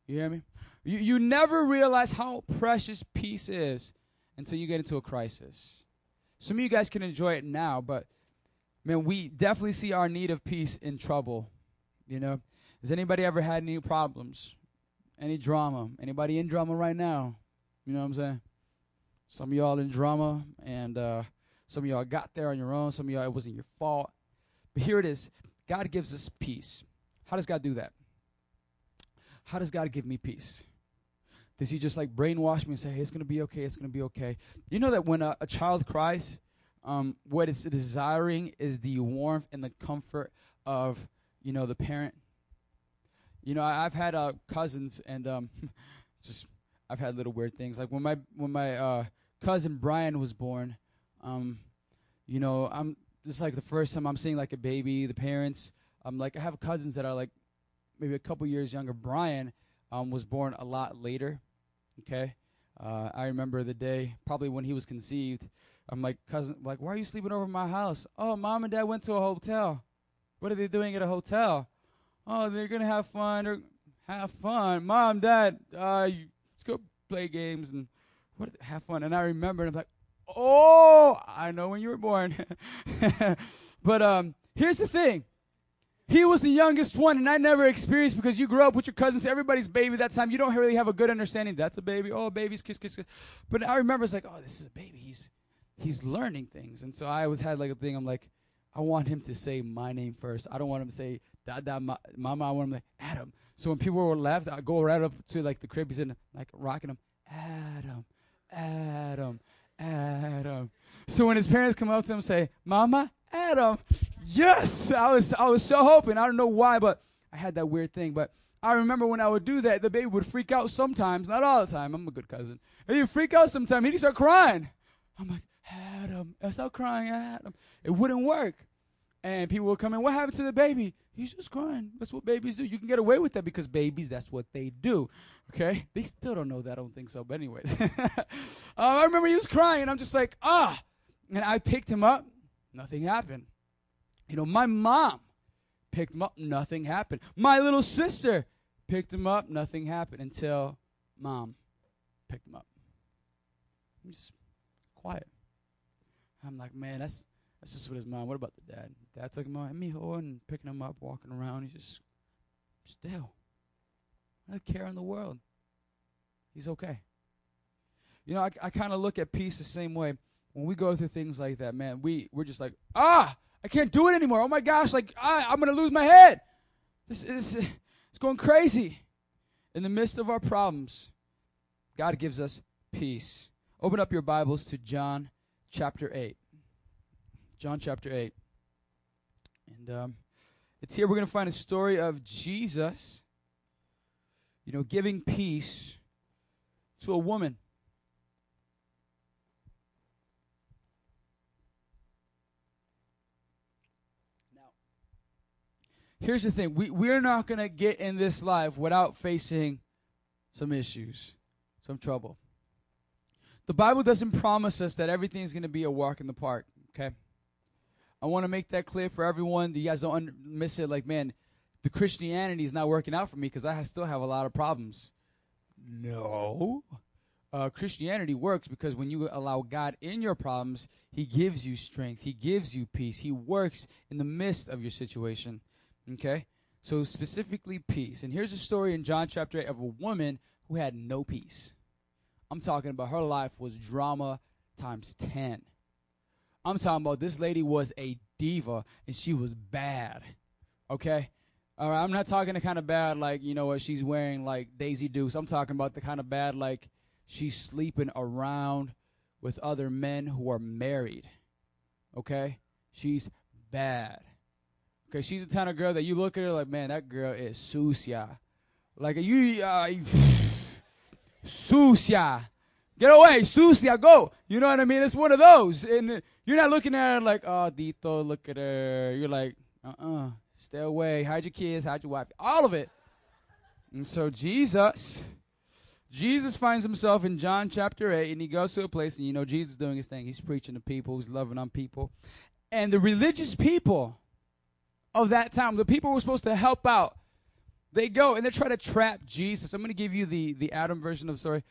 You hear me? You you never realize how precious peace is until you get into a crisis. Some of you guys can enjoy it now, but man, we definitely see our need of peace in trouble. You know, has anybody ever had any problems? Any drama? Anybody in drama right now? You know what I'm saying? Some of y'all in drama, and uh, some of y'all got there on your own. Some of y'all, it wasn't your fault. But here it is God gives us peace. How does God do that? How does God give me peace? Does He just like brainwash me and say, hey, it's to be okay, it's to be okay? You know that when a, a child cries, um, what it's desiring is the warmth and the comfort of, you know, the parent. You know, I, I've had uh, cousins, and um, *laughs* just I've had little weird things. Like when my when my uh, cousin Brian was born, um, you know, I'm this is like the first time I'm seeing like a baby. The parents, I'm like I have cousins that are like maybe a couple years younger. Brian um, was born a lot later. Okay, uh, I remember the day probably when he was conceived. I'm like cousin, like why are you sleeping over my house? Oh, mom and dad went to a hotel. What are they doing at a hotel? Oh, they're gonna have fun or have fun. Mom, dad, uh, you, let's go play games and what have fun. And I remember, and I'm like, oh, I know when you were born. *laughs* but um, here's the thing. He was the youngest one, and I never experienced because you grew up with your cousins, everybody's baby that time. You don't really have a good understanding. That's a baby. Oh, babies, kiss, kiss, kiss. But I remember it's like, oh, this is a baby. He's he's learning things, and so I always had like a thing. I'm like, I want him to say my name first. I don't want him to say Dada, ma- Mama. I want him to Adam. So when people were left, I go right up to like the crib. He's in like rocking him. Adam, Adam, Adam. So when his parents come up to him say, Mama, Adam, yes, I was I was so hoping. I don't know why, but I had that weird thing. But I remember when I would do that, the baby would freak out sometimes, not all the time. I'm a good cousin. And he'd freak out sometimes. He'd start crying. I'm like, Adam, I stop crying, Adam. It wouldn't work. And people would come in, what happened to the baby? He's just crying. That's what babies do. You can get away with that because babies, that's what they do. Okay? They still don't know that. I don't think so. But, anyways. *laughs* um, I remember he was crying, and I'm just like, ah. And I picked him up. Nothing happened. You know, my mom picked him up. Nothing happened. My little sister picked him up. Nothing happened until mom picked him up. I'm just quiet. I'm like, man, that's that's just what his mom. What about the dad? Dad took him out, and me and picking him up, walking around. He's just still. no care in the world. He's okay. You know, I, I kind of look at peace the same way. When we go through things like that, man, we, we're just like, ah, I can't do it anymore. Oh my gosh, like, ah, I'm going to lose my head. This, is it's going crazy. In the midst of our problems, God gives us peace. Open up your Bibles to John chapter 8. John chapter 8. And um, it's here we're going to find a story of Jesus, you know, giving peace to a woman. Now, here's the thing we, we're not going to get in this life without facing some issues, some trouble. The Bible doesn't promise us that everything is going to be a walk in the park, okay? I want to make that clear for everyone. You guys don't miss it. Like, man, the Christianity is not working out for me because I still have a lot of problems. No. Uh, Christianity works because when you allow God in your problems, He gives you strength. He gives you peace. He works in the midst of your situation. Okay? So, specifically, peace. And here's a story in John chapter 8 of a woman who had no peace. I'm talking about her life was drama times 10. I'm talking about this lady was a diva and she was bad. Okay? All right, I'm not talking the kind of bad like, you know what, she's wearing like Daisy Dukes. I'm talking about the kind of bad like she's sleeping around with other men who are married. Okay? She's bad. Okay, she's the kind of girl that you look at her like, man, that girl is sucia. Like you, uh. *sighs* Get away, sucia, go. You know what I mean? It's one of those. And you're not looking at her like, oh, Dito, look at her. You're like, uh-uh, stay away. Hide your kids, hide your wife. All of it. And so Jesus, Jesus finds himself in John chapter 8, and he goes to a place, and you know, Jesus is doing his thing. He's preaching to people, he's loving on people. And the religious people of that time, the people who were supposed to help out, they go and they try to trap Jesus. I'm going to give you the, the Adam version of the story.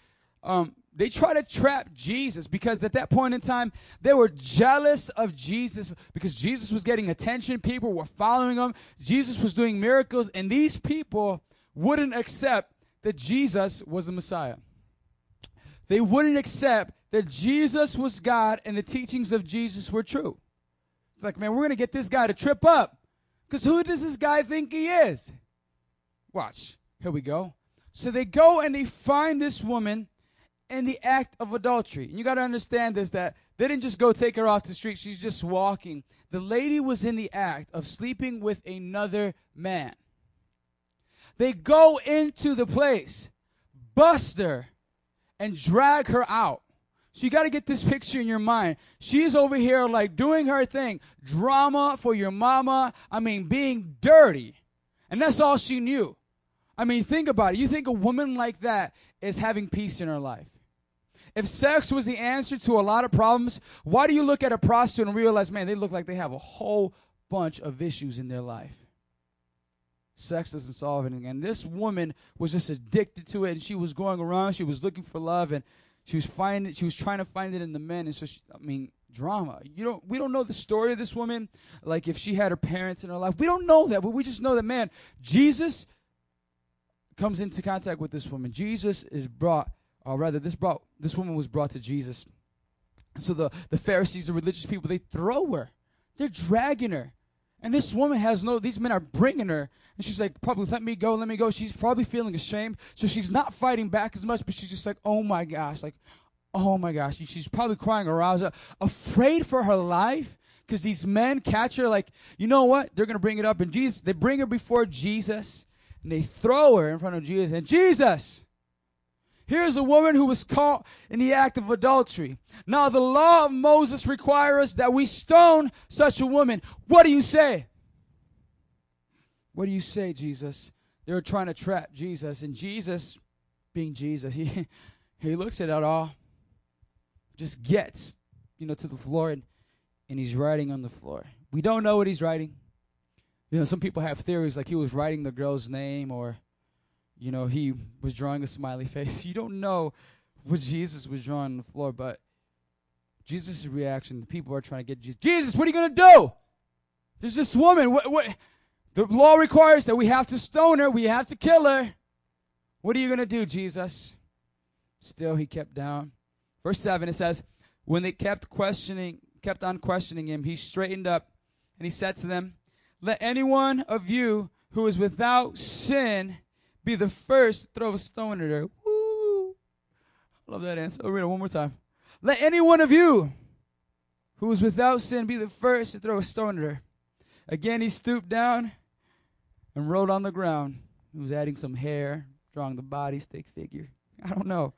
Um, they try to trap Jesus because at that point in time, they were jealous of Jesus because Jesus was getting attention. People were following him. Jesus was doing miracles, and these people wouldn't accept that Jesus was the Messiah. They wouldn't accept that Jesus was God and the teachings of Jesus were true. It's like, man, we're going to get this guy to trip up because who does this guy think he is? Watch. Here we go. So they go and they find this woman in the act of adultery. And you got to understand this that they didn't just go take her off the street, she's just walking. The lady was in the act of sleeping with another man. They go into the place, bust her, and drag her out. So you got to get this picture in your mind. She's over here like doing her thing, drama for your mama. I mean, being dirty. And that's all she knew. I mean, think about it. You think a woman like that is having peace in her life? If sex was the answer to a lot of problems, why do you look at a prostitute and realize, man, they look like they have a whole bunch of issues in their life? Sex doesn't solve anything. And this woman was just addicted to it, and she was going around. She was looking for love, and she was finding. She was trying to find it in the men. And so, she, I mean, drama. You don't. We don't know the story of this woman. Like if she had her parents in her life, we don't know that. But we just know that, man, Jesus comes into contact with this woman. Jesus is brought, or rather, this brought this woman was brought to Jesus. So the the Pharisees, the religious people, they throw her. They're dragging her. And this woman has no, these men are bringing her. And she's like, probably, let me go, let me go. She's probably feeling ashamed. So she's not fighting back as much, but she's just like, oh my gosh, like, oh my gosh. She's probably crying out, afraid for her life because these men catch her, like, you know what? They're going to bring it up. And Jesus, they bring her before Jesus and they throw her in front of Jesus. And Jesus, Here's a woman who was caught in the act of adultery. Now, the law of Moses requires that we stone such a woman. What do you say? What do you say, Jesus? They were trying to trap Jesus, and Jesus, being Jesus, *laughs* he, he looks at it all, just gets, you know, to the floor, and, and he's writing on the floor. We don't know what he's writing. You know, some people have theories like he was writing the girl's name or you know, he was drawing a smiley face. *laughs* You don't know what Jesus was drawing on the floor, but Jesus' reaction, the people are trying to get Jesus. Jesus, what are you going to do? There's this woman. What, what? The law requires that we have to stone her, we have to kill her. What are you going to do, Jesus? Still, he kept down. Verse 7, it says, When they kept questioning, kept on questioning him, he straightened up and he said to them, Let any one of you who is without sin be the first to throw a stone at her. Woo! I love that answer. I'll read it one more time. Let any one of you who is without sin be the first to throw a stone at her. Again, he stooped down and wrote on the ground. He was adding some hair, drawing the body stick figure. I don't know.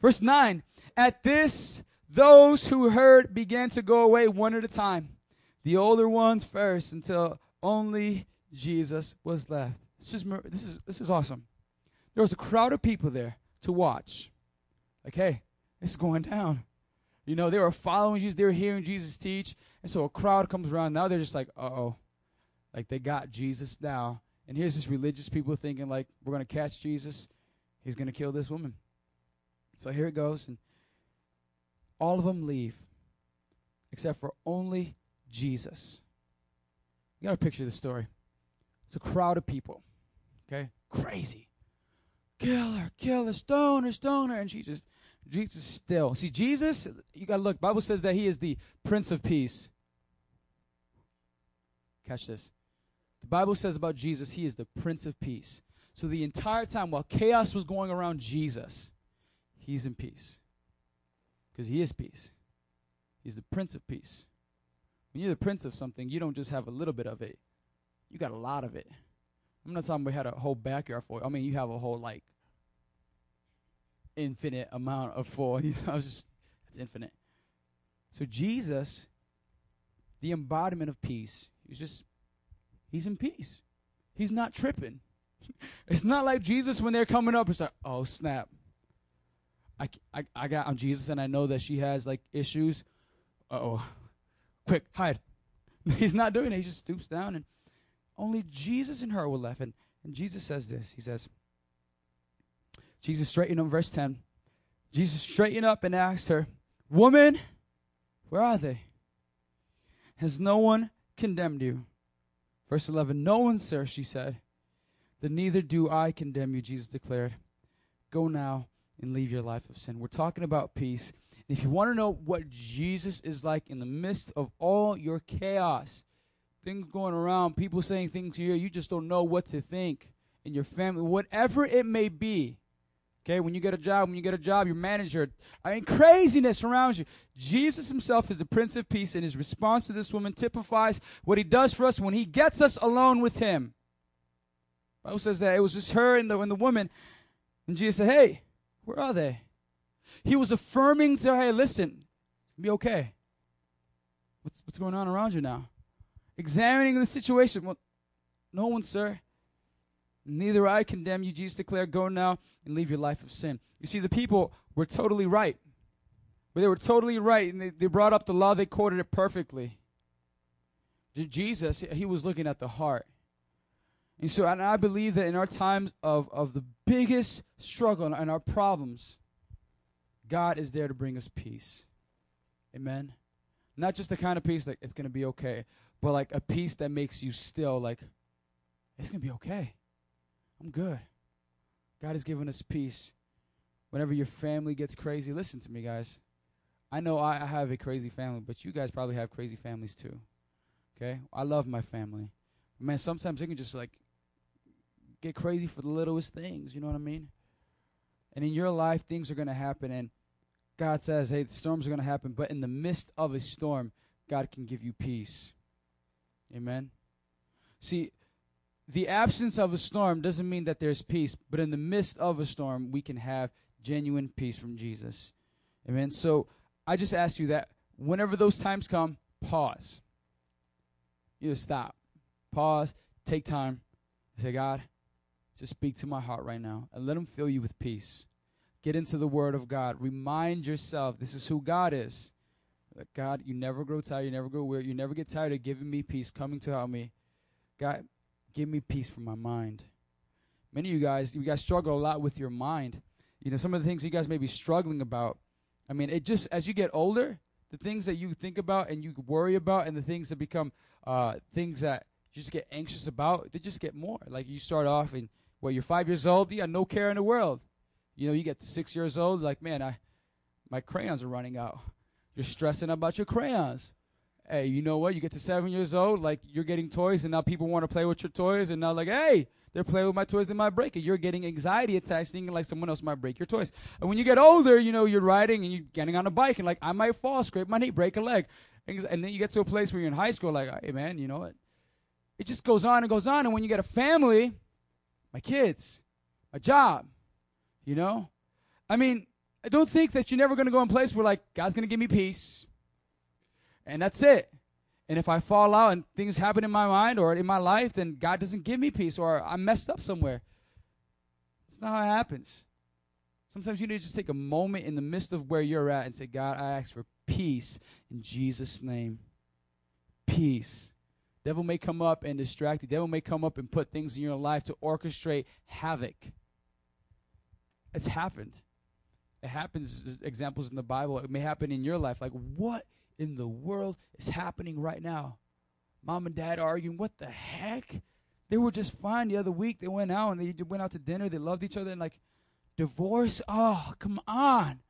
Verse 9 At this, those who heard began to go away one at a time, the older ones first, until only Jesus was left. This is, this is, this is awesome. There was a crowd of people there to watch. Like, hey, this is going down. You know, they were following Jesus, they were hearing Jesus teach, and so a crowd comes around. Now they're just like, uh oh. Like they got Jesus now. And here's this religious people thinking like we're gonna catch Jesus. He's gonna kill this woman. So here it goes, and all of them leave, except for only Jesus. You gotta picture of the story. It's a crowd of people. Okay? Crazy. Kill her, kill her, stone her, stone. And she just Jesus still. See, Jesus, you gotta look, Bible says that he is the Prince of Peace. Catch this. The Bible says about Jesus, he is the Prince of Peace. So the entire time while chaos was going around Jesus, he's in peace. Because he is peace. He's the Prince of Peace. When you're the Prince of something, you don't just have a little bit of it, you got a lot of it. I'm not talking about had a whole backyard for. I mean, you have a whole, like, infinite amount of for. *laughs* You know, it's just, it's infinite. So Jesus, the embodiment of peace, he's just, he's in peace. He's not tripping. *laughs* it's not like Jesus when they're coming up. It's like, oh snap. I, I, I got I'm Jesus and I know that she has like issues. Uh oh, quick hide. *laughs* He's not doing it. He just stoops down and only Jesus and her were left. And, and Jesus says this. He says, Jesus straightened up, verse 10. Jesus straightened up and asked her, Woman, where are they? Has no one condemned you? Verse 11, No one, sir, she said. Then neither do I condemn you, Jesus declared. Go now and leave your life of sin. We're talking about peace. If you want to know what Jesus is like in the midst of all your chaos, things going around, people saying things here, you you just don't know what to think in your family, whatever it may be. Okay, when you get a job, when you get a job, your manager, I mean, craziness surrounds you. Jesus himself is the Prince of Peace, and his response to this woman typifies what he does for us when he gets us alone with him. Bible says that it was just her and the, and the woman, and Jesus said, Hey, where are they? He was affirming to her, Hey, listen, be okay. What's, what's going on around you now? Examining the situation. Well, no one, sir. Neither I condemn you, Jesus declared. Go now and leave your life of sin. You see, the people were totally right. But they were totally right, and they, they brought up the law, they quoted it perfectly. Jesus, he was looking at the heart. And so, and I believe that in our times of, of the biggest struggle and our problems, God is there to bring us peace. Amen. Not just the kind of peace that it's going to be okay, but like a peace that makes you still like, it's going to be okay. I'm good. God has given us peace. Whenever your family gets crazy, listen to me, guys. I know I have a crazy family, but you guys probably have crazy families too. Okay? I love my family. Man, sometimes they can just like get crazy for the littlest things, you know what I mean? And in your life, things are going to happen, and God says, hey, the storms are going to happen, but in the midst of a storm, God can give you peace. Amen? See, the absence of a storm doesn't mean that there's peace, but in the midst of a storm, we can have genuine peace from Jesus. Amen. So I just ask you that whenever those times come, pause. You just stop, pause, take time, say, God, just speak to my heart right now and let Him fill you with peace. Get into the Word of God. Remind yourself this is who God is. God, you never grow tired, you never grow weary, you never get tired of giving me peace, coming to help me. God, give me peace for my mind. Many of you guys, you guys struggle a lot with your mind. You know, some of the things you guys may be struggling about. I mean, it just as you get older, the things that you think about and you worry about, and the things that become uh, things that you just get anxious about, they just get more. Like you start off and Well, you're five years old, you got no care in the world. You know, you get to six years old, like, man, I my crayons are running out. You're stressing about your crayons. Hey, you know what? You get to seven years old, like you're getting toys, and now people want to play with your toys, and now like, hey, they're playing with my toys, they might break it. You're getting anxiety attacks, thinking like someone else might break your toys. And when you get older, you know, you're riding and you're getting on a bike, and like, I might fall, scrape my knee, break a leg. And then you get to a place where you're in high school, like, hey, man, you know what? It just goes on and goes on. And when you get a family, my kids, my job, you know? I mean, I don't think that you're never going to go in a place where, like, God's going to give me peace. And that's it. And if I fall out and things happen in my mind or in my life, then God doesn't give me peace or I'm messed up somewhere. It's not how it happens. Sometimes you need to just take a moment in the midst of where you're at and say, God, I ask for peace in Jesus' name. Peace. Devil may come up and distract you. Devil may come up and put things in your life to orchestrate havoc. It's happened. It happens. Examples in the Bible. It may happen in your life. Like, what in the world is happening right now? Mom and dad arguing. What the heck? They were just fine the other week. They went out and they went out to dinner. They loved each other. And like, divorce? Oh, come on.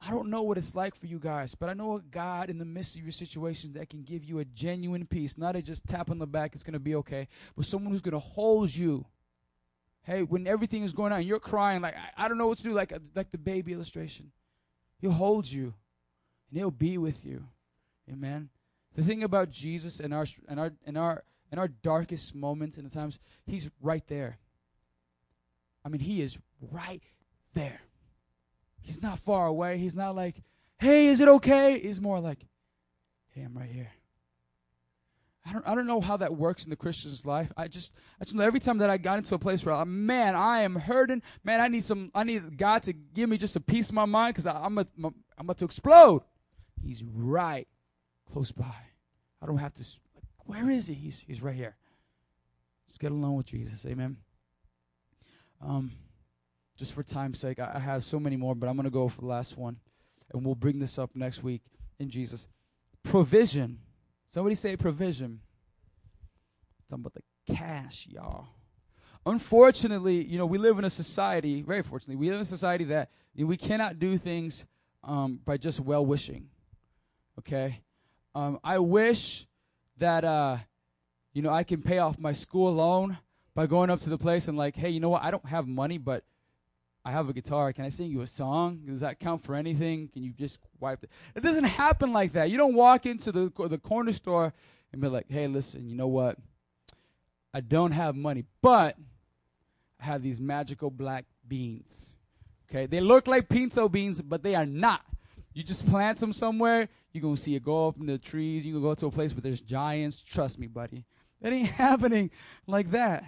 I don't know what it's like for you guys, but I know a God in the midst of your situations that can give you a genuine peace, not a just tap on the back, it's going to be okay, but someone who's going to hold you. Hey, when everything is going on, you're crying like I, I don't know what to do, like uh, like the baby illustration. He'll hold you, and he'll be with you. Amen. The thing about Jesus and our and our and our in our darkest moments and the times, he's right there. I mean, he is right there. He's not far away. He's not like, hey, is it okay? He's more like, hey, I'm right here. I don't, I don't know how that works in the Christian's life. I just, I just know every time that I got into a place where, I'm, man, I am hurting. Man, I need some, I need God to give me just a peace of my mind because I'm, a, I'm about to explode. He's right close by. I don't have to. Where is he? He's, he's right here. Just get along with Jesus. Amen. Um, just for time's sake, I, I have so many more, but I'm going to go for the last one. And we'll bring this up next week in Jesus. Provision. Somebody say provision. Talking about the cash, y'all. Unfortunately, you know, we live in a society, very fortunately, we live in a society that we cannot do things um, by just well wishing. Okay? Um, I wish that, uh, you know, I can pay off my school loan by going up to the place and, like, hey, you know what? I don't have money, but I have a guitar. Can I sing you a song? Does that count for anything? Can you just wipe it? It doesn't happen like that. You don't walk into the the corner store and be like, "Hey, listen, you know what? I don't have money, but I have these magical black beans. Okay, they look like pinto beans, but they are not. You just plant them somewhere. You're gonna see it go up in the trees. You can go to a place where there's giants. Trust me, buddy. That ain't *laughs* happening like that.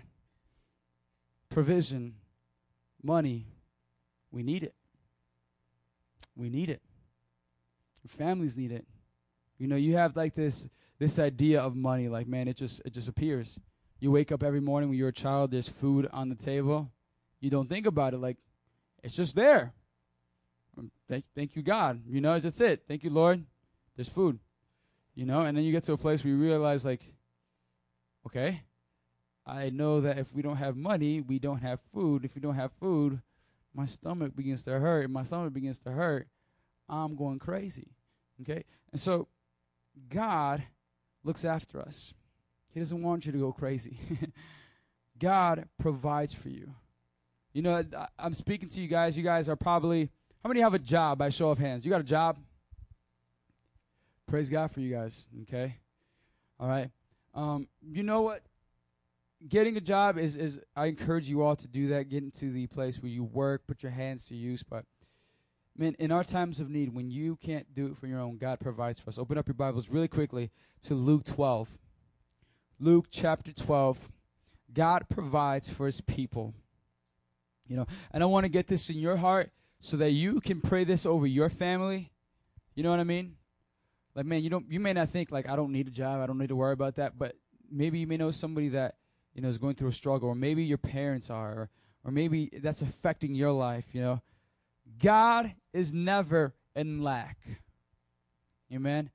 Provision, money, we need it. We need it. Families need it. You know, you have like this this idea of money, like man, it just it just appears. You wake up every morning when you're a child, there's food on the table. You don't think about it like it's just there. Um, Thank, thank you, God. You know, that's it. Thank you, Lord. There's food. You know, and then you get to a place where you realize, like, okay, I know that if we don't have money, we don't have food. If we don't have food, my stomach begins to hurt. and my stomach begins to hurt, I'm going crazy. Okay? And so God looks after us. He doesn't want you to go crazy. *laughs* God provides for you. You know, I'm speaking to you guys. You guys are probably, how many have a job by show of hands? You got a job? Praise God for you guys. Okay? All right? Um, you know what? Getting a job is is I encourage you all to do that. Get into the place where you work, put your hands to use. But man, in our times of need, when you can't do it for your own, God provides for us. Open up your Bibles really quickly to Luke 12. Luke chapter 12. God provides for his people. You know, and I want to get this in your heart so that you can pray this over your family. You know what I mean? Like man, you don't you may not think like I don't need a job, I don't need to worry about that, but maybe you may know somebody that you know is going through a struggle or maybe your parents are or, or maybe that's affecting your life you know god is never in lack amen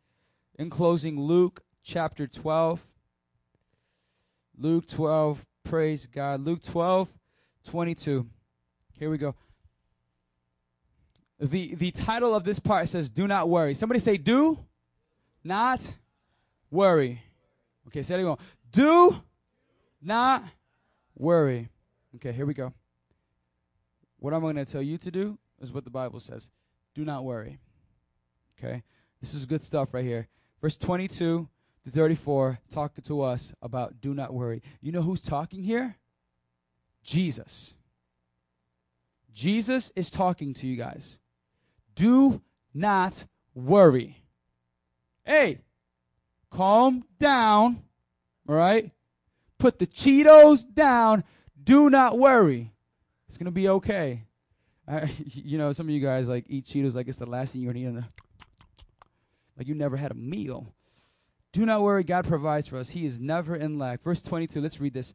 in closing luke chapter 12 luke 12 Praise God. Luke 12, 22. Here we go. The, the title of this part says, Do not worry. Somebody say, Do not worry. Okay, say it again. Do not worry. Okay, here we go. What I'm going to tell you to do is what the Bible says. Do not worry. Okay? This is good stuff right here. Verse 22 to 34 talking to us about do not worry. You know who's talking here? Jesus. Jesus is talking to you guys. Do not worry. Hey, calm down. All right? Put the Cheetos down. Do not worry. It's going to be okay. I, *laughs* you know, some of you guys like eat Cheetos like it's the last thing you're going to eat. Like you never had a meal. Do not worry, God provides for us. He is never in lack. Verse 22, let's read this.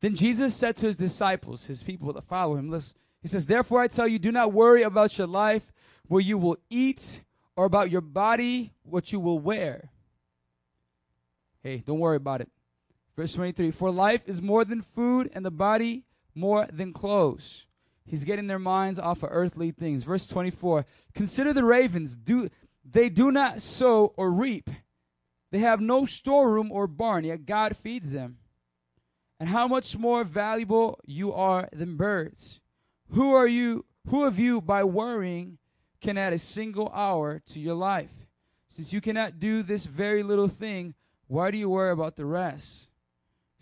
Then Jesus said to his disciples, his people that follow him, listen, he says, Therefore I tell you, do not worry about your life, what you will eat, or about your body, what you will wear. Hey, don't worry about it. Verse 23 For life is more than food, and the body more than clothes. He's getting their minds off of earthly things. Verse 24 Consider the ravens. Do, they do not sow or reap, they have no storeroom or barn, yet God feeds them. And how much more valuable you are than birds. Who are you? Who of you, by worrying, can add a single hour to your life? Since you cannot do this very little thing, why do you worry about the rest?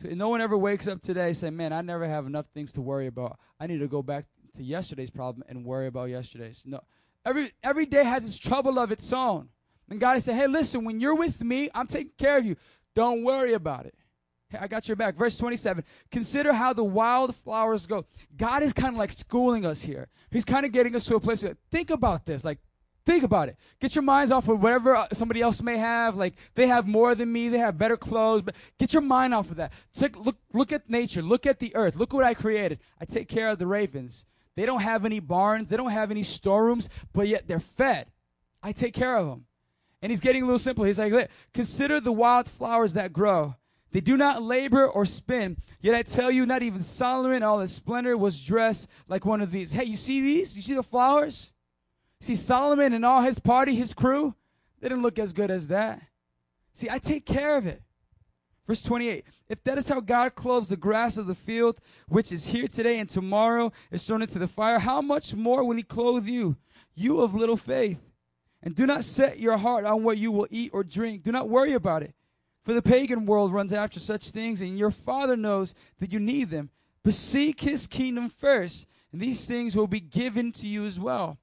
So no one ever wakes up today saying, "Man, I never have enough things to worry about. I need to go back to yesterday's problem and worry about yesterday's." No, every every day has its trouble of its own. And God is saying, "Hey, listen, when you're with me, I'm taking care of you. Don't worry about it." Hey, I got your back. Verse 27. Consider how the wildflowers go. God is kind of like schooling us here. He's kind of getting us to a place where think about this. Like, think about it. Get your minds off of whatever uh, somebody else may have. Like, they have more than me. They have better clothes. But get your mind off of that. Take, look, look at nature. Look at the earth. Look what I created. I take care of the ravens. They don't have any barns. They don't have any storerooms, but yet they're fed. I take care of them. And he's getting a little simple. He's like, consider the wild flowers that grow. They do not labor or spin. Yet I tell you, not even Solomon, all his splendor, was dressed like one of these. Hey, you see these? You see the flowers? See Solomon and all his party, his crew? They didn't look as good as that. See, I take care of it. Verse 28 If that is how God clothes the grass of the field, which is here today and tomorrow is thrown into the fire, how much more will He clothe you, you of little faith? And do not set your heart on what you will eat or drink. Do not worry about it. For the pagan world runs after such things, and your Father knows that you need them. But seek His kingdom first, and these things will be given to you as well.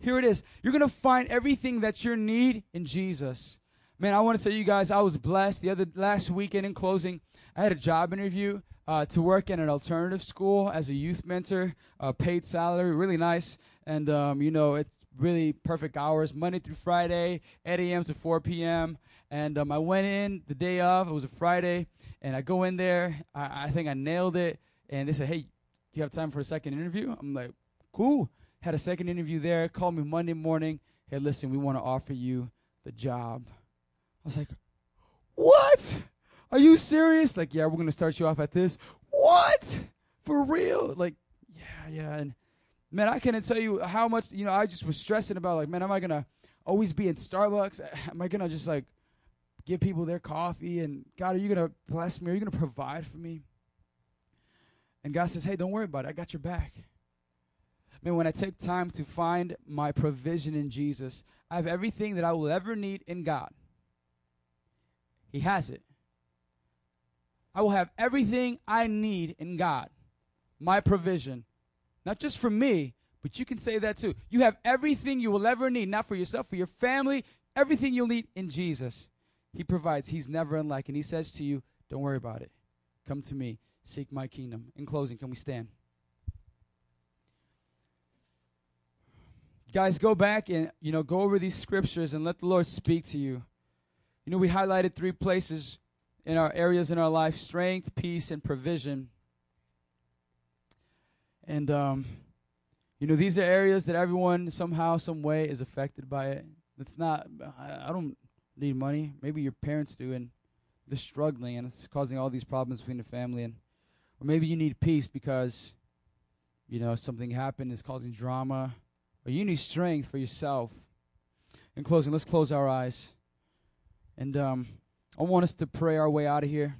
Here it is. You're going to find everything that you need in Jesus. Man, I want to tell you guys, I was blessed. The other last weekend, in closing, I had a job interview uh, to work in an alternative school as a youth mentor, paid salary, really nice. And, um, you know, it's really perfect hours, Monday through Friday, 8 a.m. to 4 p.m. And um, I went in the day of, it was a Friday, and I go in there. I, I think I nailed it. And they said, hey, you have time for a second interview? I'm like, cool. Had a second interview there. Called me Monday morning. Hey, listen, we want to offer you the job. I was like, what? Are you serious? Like, yeah, we're going to start you off at this. What? For real? Like, yeah, yeah. And man, I can't tell you how much, you know, I just was stressing about, like, man, am I going to always be in Starbucks? *sighs* Am I going to just, like, give people their coffee? And God, are you going to bless me? Are you going to provide for me? And God says, hey, don't worry about it. I got your back. Man, when I take time to find my provision in Jesus, I have everything that I will ever need in God. He has it. I will have everything I need in God. My provision. Not just for me, but you can say that too. You have everything you will ever need, not for yourself, for your family, everything you'll need in Jesus. He provides. He's never unlike. And He says to you, don't worry about it. Come to me. Seek my kingdom. In closing, can we stand? Guys, go back and you know go over these scriptures and let the Lord speak to you. You know, we highlighted three places in our areas in our life: strength, peace, and provision. And um, you know, these are areas that everyone somehow, some way is affected by it. It's not. I, I don't need money. Maybe your parents do, and they're struggling, and it's causing all these problems between the family. And Or maybe you need peace because, you know, something happened is causing drama. Or you need strength for yourself. In closing, let's close our eyes. And um, I want us to pray our way out of here.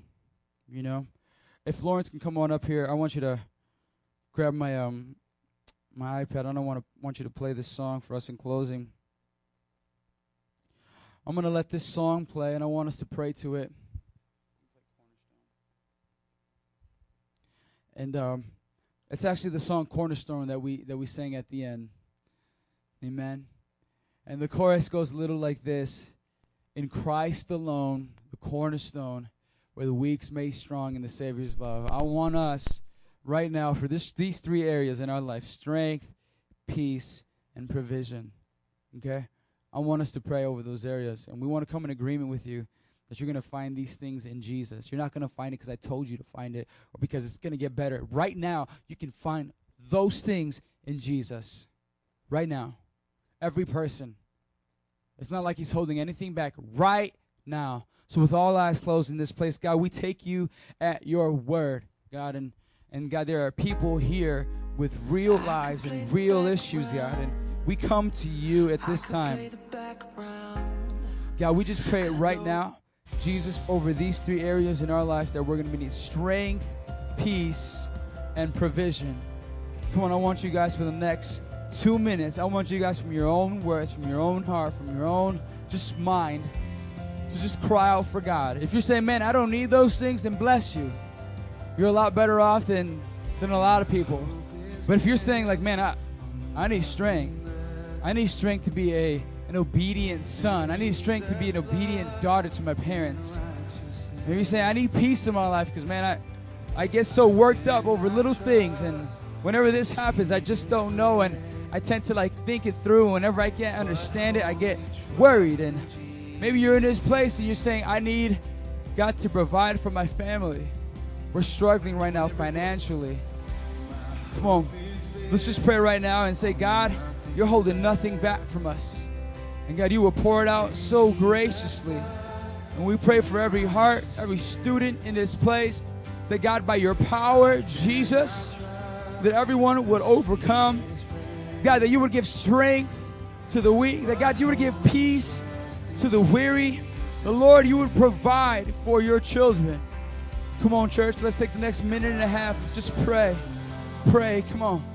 You know, if Lawrence can come on up here, I want you to grab my um my iPad. I don't want to want you to play this song for us in closing. I'm gonna let this song play, and I want us to pray to it. And um, it's actually the song "Cornerstone" that we that we sang at the end. Amen. And the chorus goes a little like this: In Christ alone, the cornerstone, where the weak's made strong in the Savior's love. I want us right now for this these three areas in our life: strength, peace, and provision. Okay? I want us to pray over those areas. And we want to come in agreement with you that you're going to find these things in Jesus. You're not going to find it because I told you to find it or because it's going to get better. Right now, you can find those things in Jesus. Right now. Every person. It's not like he's holding anything back right now. So with all eyes closed in this place, God, we take you at your word, God, and and God, there are people here with real lives and real issues, God, and we come to you at this time. God, we just pray it right now, Jesus, over these three areas in our lives that we're going to need strength, peace, and provision. Come on, I want you guys for the next two minutes. I want you guys from your own words, from your own heart, from your own just mind, to just cry out for God. If you're saying, man, I don't need those things, then bless you. You're a lot better off than, than a lot of people. But if you're saying, like, man, I, I need strength. I need strength to be a an obedient son. I need strength to be an obedient daughter to my parents. Maybe you say I need peace in my life because man, I I get so worked up over little things and whenever this happens, I just don't know and I tend to like think it through. Whenever I can't understand it, I get worried. And maybe you're in this place and you're saying, I need God to provide for my family. We're struggling right now financially. Come on, let's just pray right now and say, God, you're holding nothing back from us. And God, you will pour it out so graciously. And we pray for every heart, every student in this place, that God, by your power, Jesus, that everyone would overcome. God, that you would give strength to the weak, that God, you would give peace to the weary. The Lord, you would provide for your children. Come on, church, let's take the next minute and a half. Just pray. Pray. Come on.